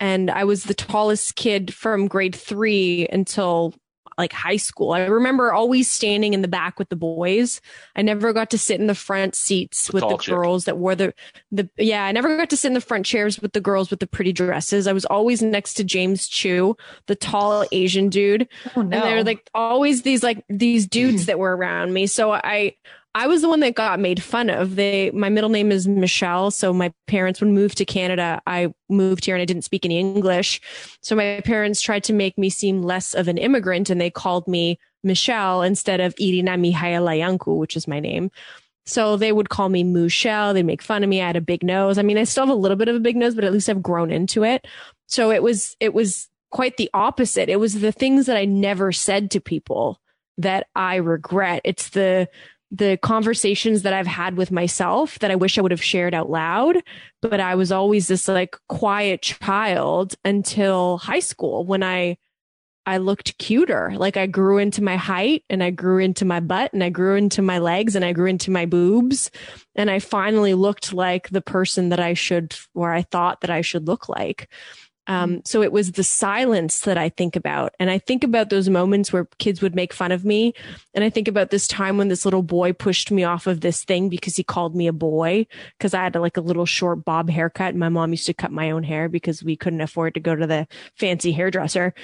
and I was the tallest kid from grade three until like high school. I remember always standing in the back with the boys. I never got to sit in the front seats The with the chick. girls that wore the the yeah, I never got to sit in the front chairs with the girls with the pretty dresses. I was always next to James Chu, the tall Asian dude. Oh, no. And there were like always these like these dudes that were around me. So I I was the one that got made fun of. They my middle name is Michelle. So my parents would move to Canada. I moved here and I didn't speak any English. So my parents tried to make me seem less of an immigrant and they called me Michelle instead of Irina Mihailayanku, which is my name. So they would call me Michelle. They'd make fun of me. I had a big nose. I mean, I still have a little bit of a big nose, but at least I've grown into it. So it was, it was quite the opposite. It was the things that I never said to people that I regret. It's the, the conversations that I've had with myself that I wish I would have shared out loud. But I was always this like quiet child until high school when I, I looked cuter. Like I grew into my height and I grew into my butt and I grew into my legs and I grew into my boobs. And I finally looked like the person that I should, or I thought that I should look like. Um, so it was the silence that I think about. And I think about those moments where kids would make fun of me. And I think about this time when this little boy pushed me off of this thing because he called me a boy because I had like a little short bob haircut. And my mom used to cut my own hair because we couldn't afford to go to the fancy hairdresser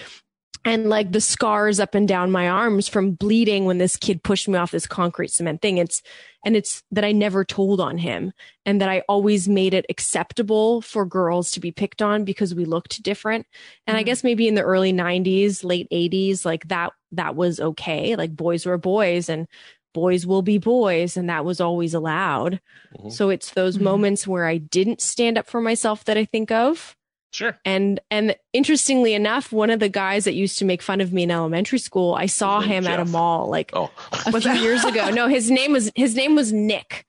and like the scars up and down my arms from bleeding when this kid pushed me off this concrete cement thing. It's, and it's that I never told on him and that I always made it acceptable for girls to be picked on because we looked different. And I Mhm. guess maybe in the early nineties, late eighties, like that, that was okay. Like boys were boys and boys will be boys. And that was always allowed. Mhm. So it's those Mhm. moments where I didn't stand up for myself that I think of Sure. and and interestingly enough, one of the guys that used to make fun of me in elementary school, I saw him at a mall like Oh, a few years ago. No, his name was his name was Nick.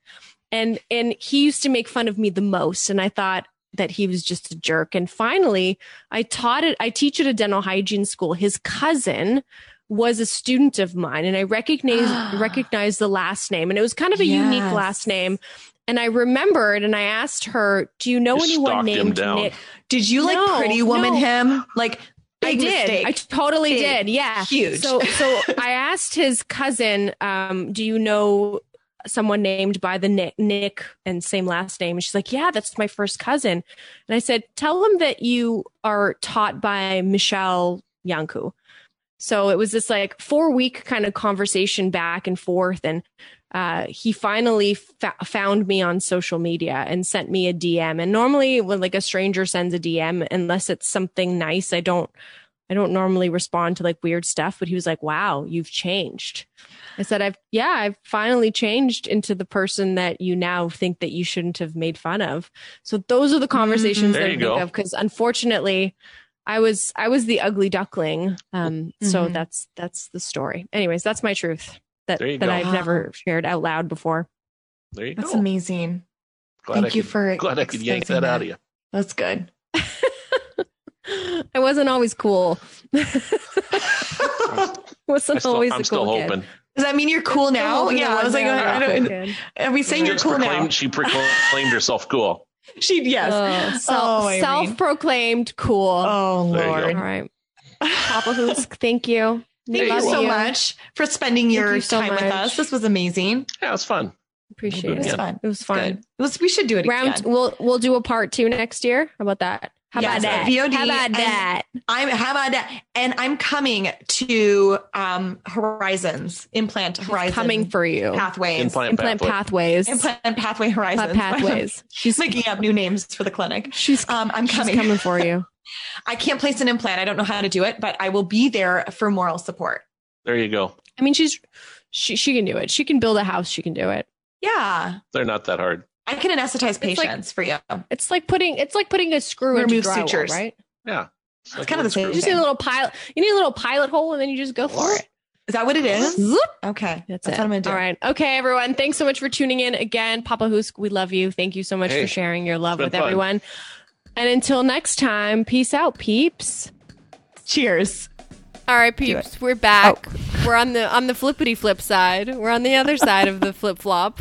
And and he used to make fun of me the most. And I thought that he was just a jerk. And finally, I taught it, I teach at a dental hygiene school. His cousin was a student of mine and I recognized recognized the last name. And it was kind of a unique last name. And I remembered and I asked her, Do you know You anyone stalked him named. Nick? Did you like No, pretty woman no. him? Like, I did. mistake. I totally Big. did. Yeah. Huge. So so I asked his cousin, um, do you know someone named by the Nick, Nick and same last name? And she's like, Yeah, that's my first cousin. And I said, Tell him that you are taught by Michelle Yanku. So it was this like four week kind of conversation back and forth. And uh, he finally fa- found me on social media and sent me a DM. And normally, when like a stranger sends a DM, unless it's something nice, I don't, I don't normally respond to like weird stuff, but he was like, "Wow, you've changed." I said, "I've yeah, I've finally changed into the person that you now think that you shouldn't have made fun of." So those are the conversations There that I you think go. of because unfortunately, I was I was the ugly duckling. Um, so Mhm. that's that's the story. Anyways, that's my truth that that go. I've never shared out loud before. There you That's go. amazing. Glad Thank I you could, for glad I could yank exposing that, out of you. That's good. I wasn't always cool. I wasn't still, always I'm the still cool kid. hoping. Does that mean you're cool now? Yeah, I was like, holding I don't, to are we saying She you're cool now? she proclaimed herself cool. She yes. Oh, Oh, self, Irene. self-proclaimed cool. Oh There you go. Lord. All right, Papa Hoosk, thank you. Thank you you're so much for spending your you so time with us. This was amazing. Yeah, it's fun. Appreciate It was Yeah. it. Was fun. It was fun. Good. It was, we should do it Round. again. We'll we'll do a part two next year. How about that? How Yes, about that? VOD How about that? I'm how about that? And I'm coming to um Horizons Implant Horizons Coming for you. pathways. Implant, Implant pathway. pathways. Implant pathway horizons. Implant pathways. She's making up new names for the clinic. She's Um, I'm coming. she's coming. coming for you. I can't place an implant. I don't know how to do it, but I will be there for moral support. There you go. I mean, she's she she can do it. She can build a house. She can do it. Yeah, They're not that hard. I can anesthetize like- patients for you. It's like putting it's like putting a screw into Remove drywall, sutures. right? Yeah. It's, like kind of the same You just need a little pilot. You need a little pilot hole, and then you just go for it. Is that what it is? Zoop. Okay, That's, that's it. what I'm gonna do. All right. Okay, everyone. Thanks so much for tuning in again. Papa Hoosk, we love you. Thank you so much Hey, for sharing your love with fun. everyone. And until next time, peace out, peeps. Cheers. All right, peeps, We're back. Oh. We're on the on the flippity flip side. We're on the other side of the flip flop.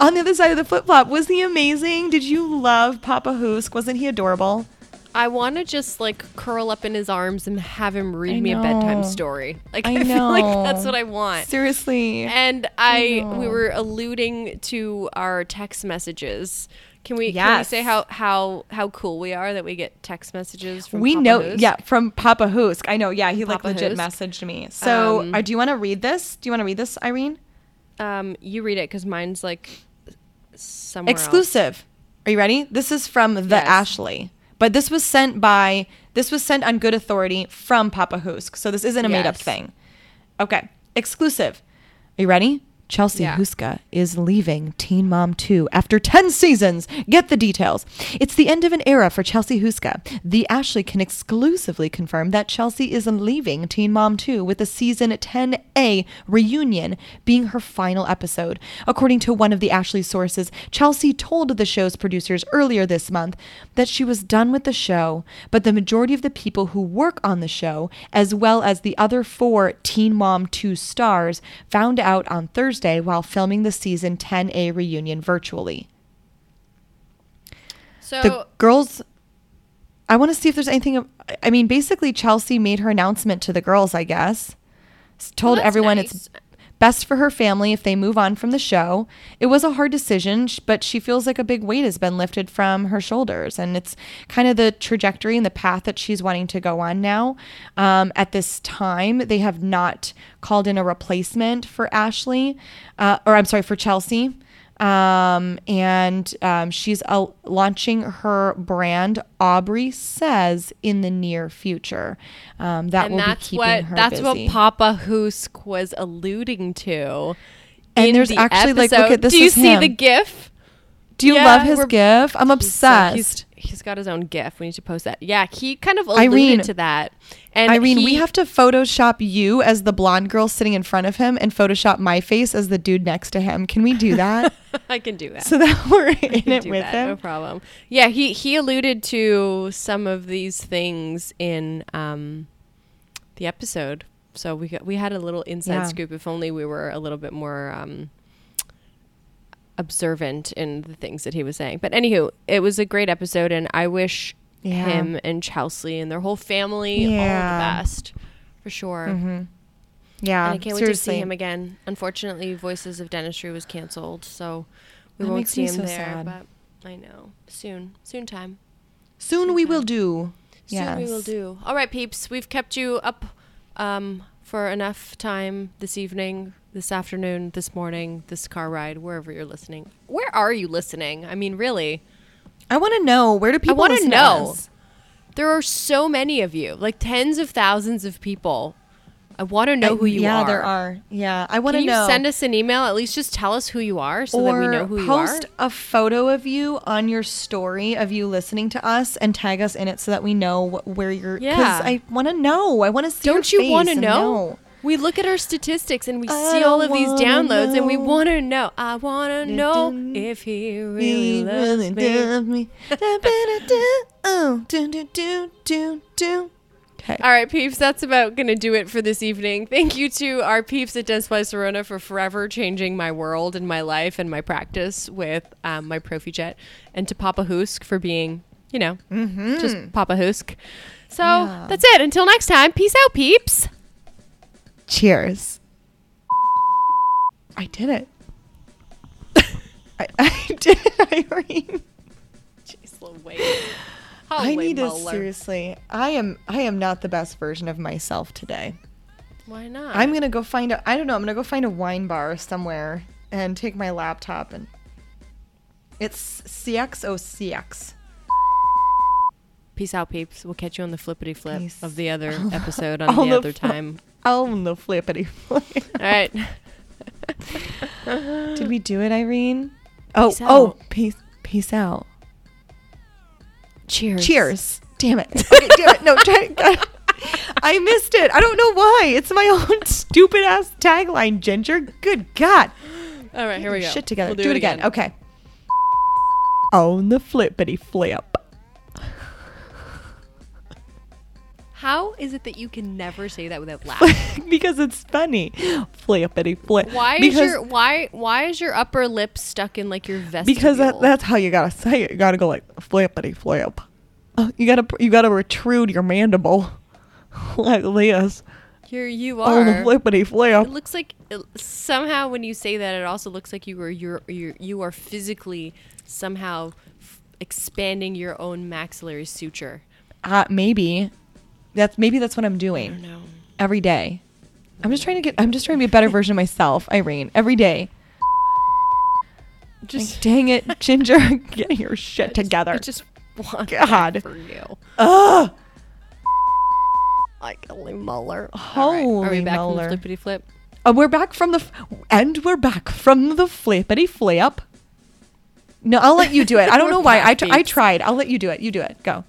On the other side of the flip flop, was he amazing? Did you love Papa Hoosk? Wasn't he adorable? I want to just like curl up in his arms and have him read I me a bedtime story. Like I I, feel like that's what I want. Seriously. And I, know. we were alluding to our text messages. Can we, can we say how how how cool we are that we get text messages from we Papa know, Hoosk? yeah, from Papa Hoosk. I know, yeah, he like legit messaged me. So, Um, uh, do you want to read this? Do you want to read this, Irene? Um, you read it because mine's like somewhere else. Exclusive. Are you ready? This is from the Yes. Ashley, but this was sent by this was sent on good authority from Papa Hoosk. So this isn't a made up thing. Okay, exclusive. Are you ready? Chelsea Yeah. Houska is leaving Teen Mom 2 after 10 seasons. Get the details. It's the end of an era for Chelsea Houska. The Ashley can exclusively confirm that Chelsea is leaving Teen Mom 2 with the season 10A reunion being her final episode. According to one of the Ashley sources, Chelsea told the show's producers earlier this month that she was done with the show, but the majority of the people who work on the show, as well as the other four Teen Mom 2 stars, found out on Thursday while filming the season 10A reunion virtually. So The girls. I want to see if there's anything. I mean, basically, Chelsea made her announcement to the girls, I guess. Told that's everyone nice. it's best for her family if they move on from the show. It was a hard decision, but she feels like a big weight has been lifted from her shoulders. And it's kind of the trajectory and the path that she's wanting to go on now. Um, at this time, they have not called in a replacement for Ashley, uh, or I'm sorry, for Chelsea um, and um, she's uh, launching her brand Aubree says in the near future um, that and will that's be keeping what her that's busy. what Papa Hoosk was alluding to. And there's the actually, like, look at this Do you see him. the GIF? Do you yeah, love his gif i'm obsessed he's he's got his own GIF. We need to post that. Yeah, he kind of alluded Irene- to that. And irene we have to photoshop you as the blonde girl sitting in front of him and photoshop my face as the dude next to him can we do that I can do that. so that we're in it with that, No problem. Yeah, he he alluded to some of these things in um the episode. So we got we had a little inside Yeah. scoop. If only we were a little bit more um observant in the things that he was saying. But anywho, it was a great episode, and I wish Yeah. him and Chelsea and their whole family all the best for sure. yeah And I can't wait to see him again. Unfortunately, Voices of Dentistry was canceled, so we That won't see him so there. sad. But I know soon, soon time. soon we will do Soon we will do. All right, peeps. We've kept you up um, for enough time this evening, this afternoon, this morning, this car ride, wherever you're listening. Where are you listening? I mean, really. I want to know where do people wanna listen know. us? There are so many of you, like tens of thousands of people. I want to know I- who you yeah, are. there are. Yeah, I want to know. send us an email? At least just tell us who you are so or that we know who you are. post a photo of you on your story of you listening to us and tag us in it so that we know wh- where you're. Yeah. Because I want to know. I want to see. Don't you want to and know? We look at our statistics and we I see all of these downloads and we want to know. I want to know if he really He loves really me. does me. Oh, do do do do do. Okay. All right, peeps, that's about going to do it for this evening. Thank you to our peeps at Dentsply Sirona for forever changing my world and my life and my practice with um, my Prophy Jet, and to Papa Hoosk for being, you know, just Papa Hoosk. So Yeah. that's it. Until next time, peace out, peeps. Cheers. I did it. I, I did it, Irene. Jeez Louise. I need to seriously. I am. I am not the best version of myself today. Why not? I'm gonna go find a. I don't know. I'm gonna go find a wine bar somewhere and take my laptop and. It's CXOCX. Peace out, peeps. We'll catch you on the flippity flip Peace. of the other episode on On the the other fl- time. On the flippity flip. All right. Did we do it, Irene? Oh, Peace oh, out. peace, peace out. Cheers. Cheers. Damn it. Okay, damn it. No, try God. I missed it. I don't know why. It's my own stupid ass tagline, Ginger. Good God. All right, here we go. Shit together. We'll do, it again. Okay. On the flippity flip. How is it that you can never say that without laughing? because it's funny. Flippity flip. Why because, is your why why is your upper lip stuck in like your vestibule? because that, that's how you gotta say it. You gotta go like flippity flip. Uh, you gotta you gotta protrude your mandible like this. you're you On the flippity flip. It looks like it, somehow when you say that, it also looks like you are you're, you're you are physically somehow f- expanding your own maxillary suture. Uh, maybe that's maybe that's what I'm doing No. every day. I'm just trying to get. I'm just trying to be a better version of myself, Irene. Every day. Just Like, dang it, Ginger, get your shit together. I just want God. for you. Ugh. Like Holy Muller. Holy Are we back Muller. from the flippity flip? Uh, we're back from the, f- and we're back from the flippity flip. No, I'll let you do it. I don't know why. I, tr- I tried. I'll let you do it. You do it. Go.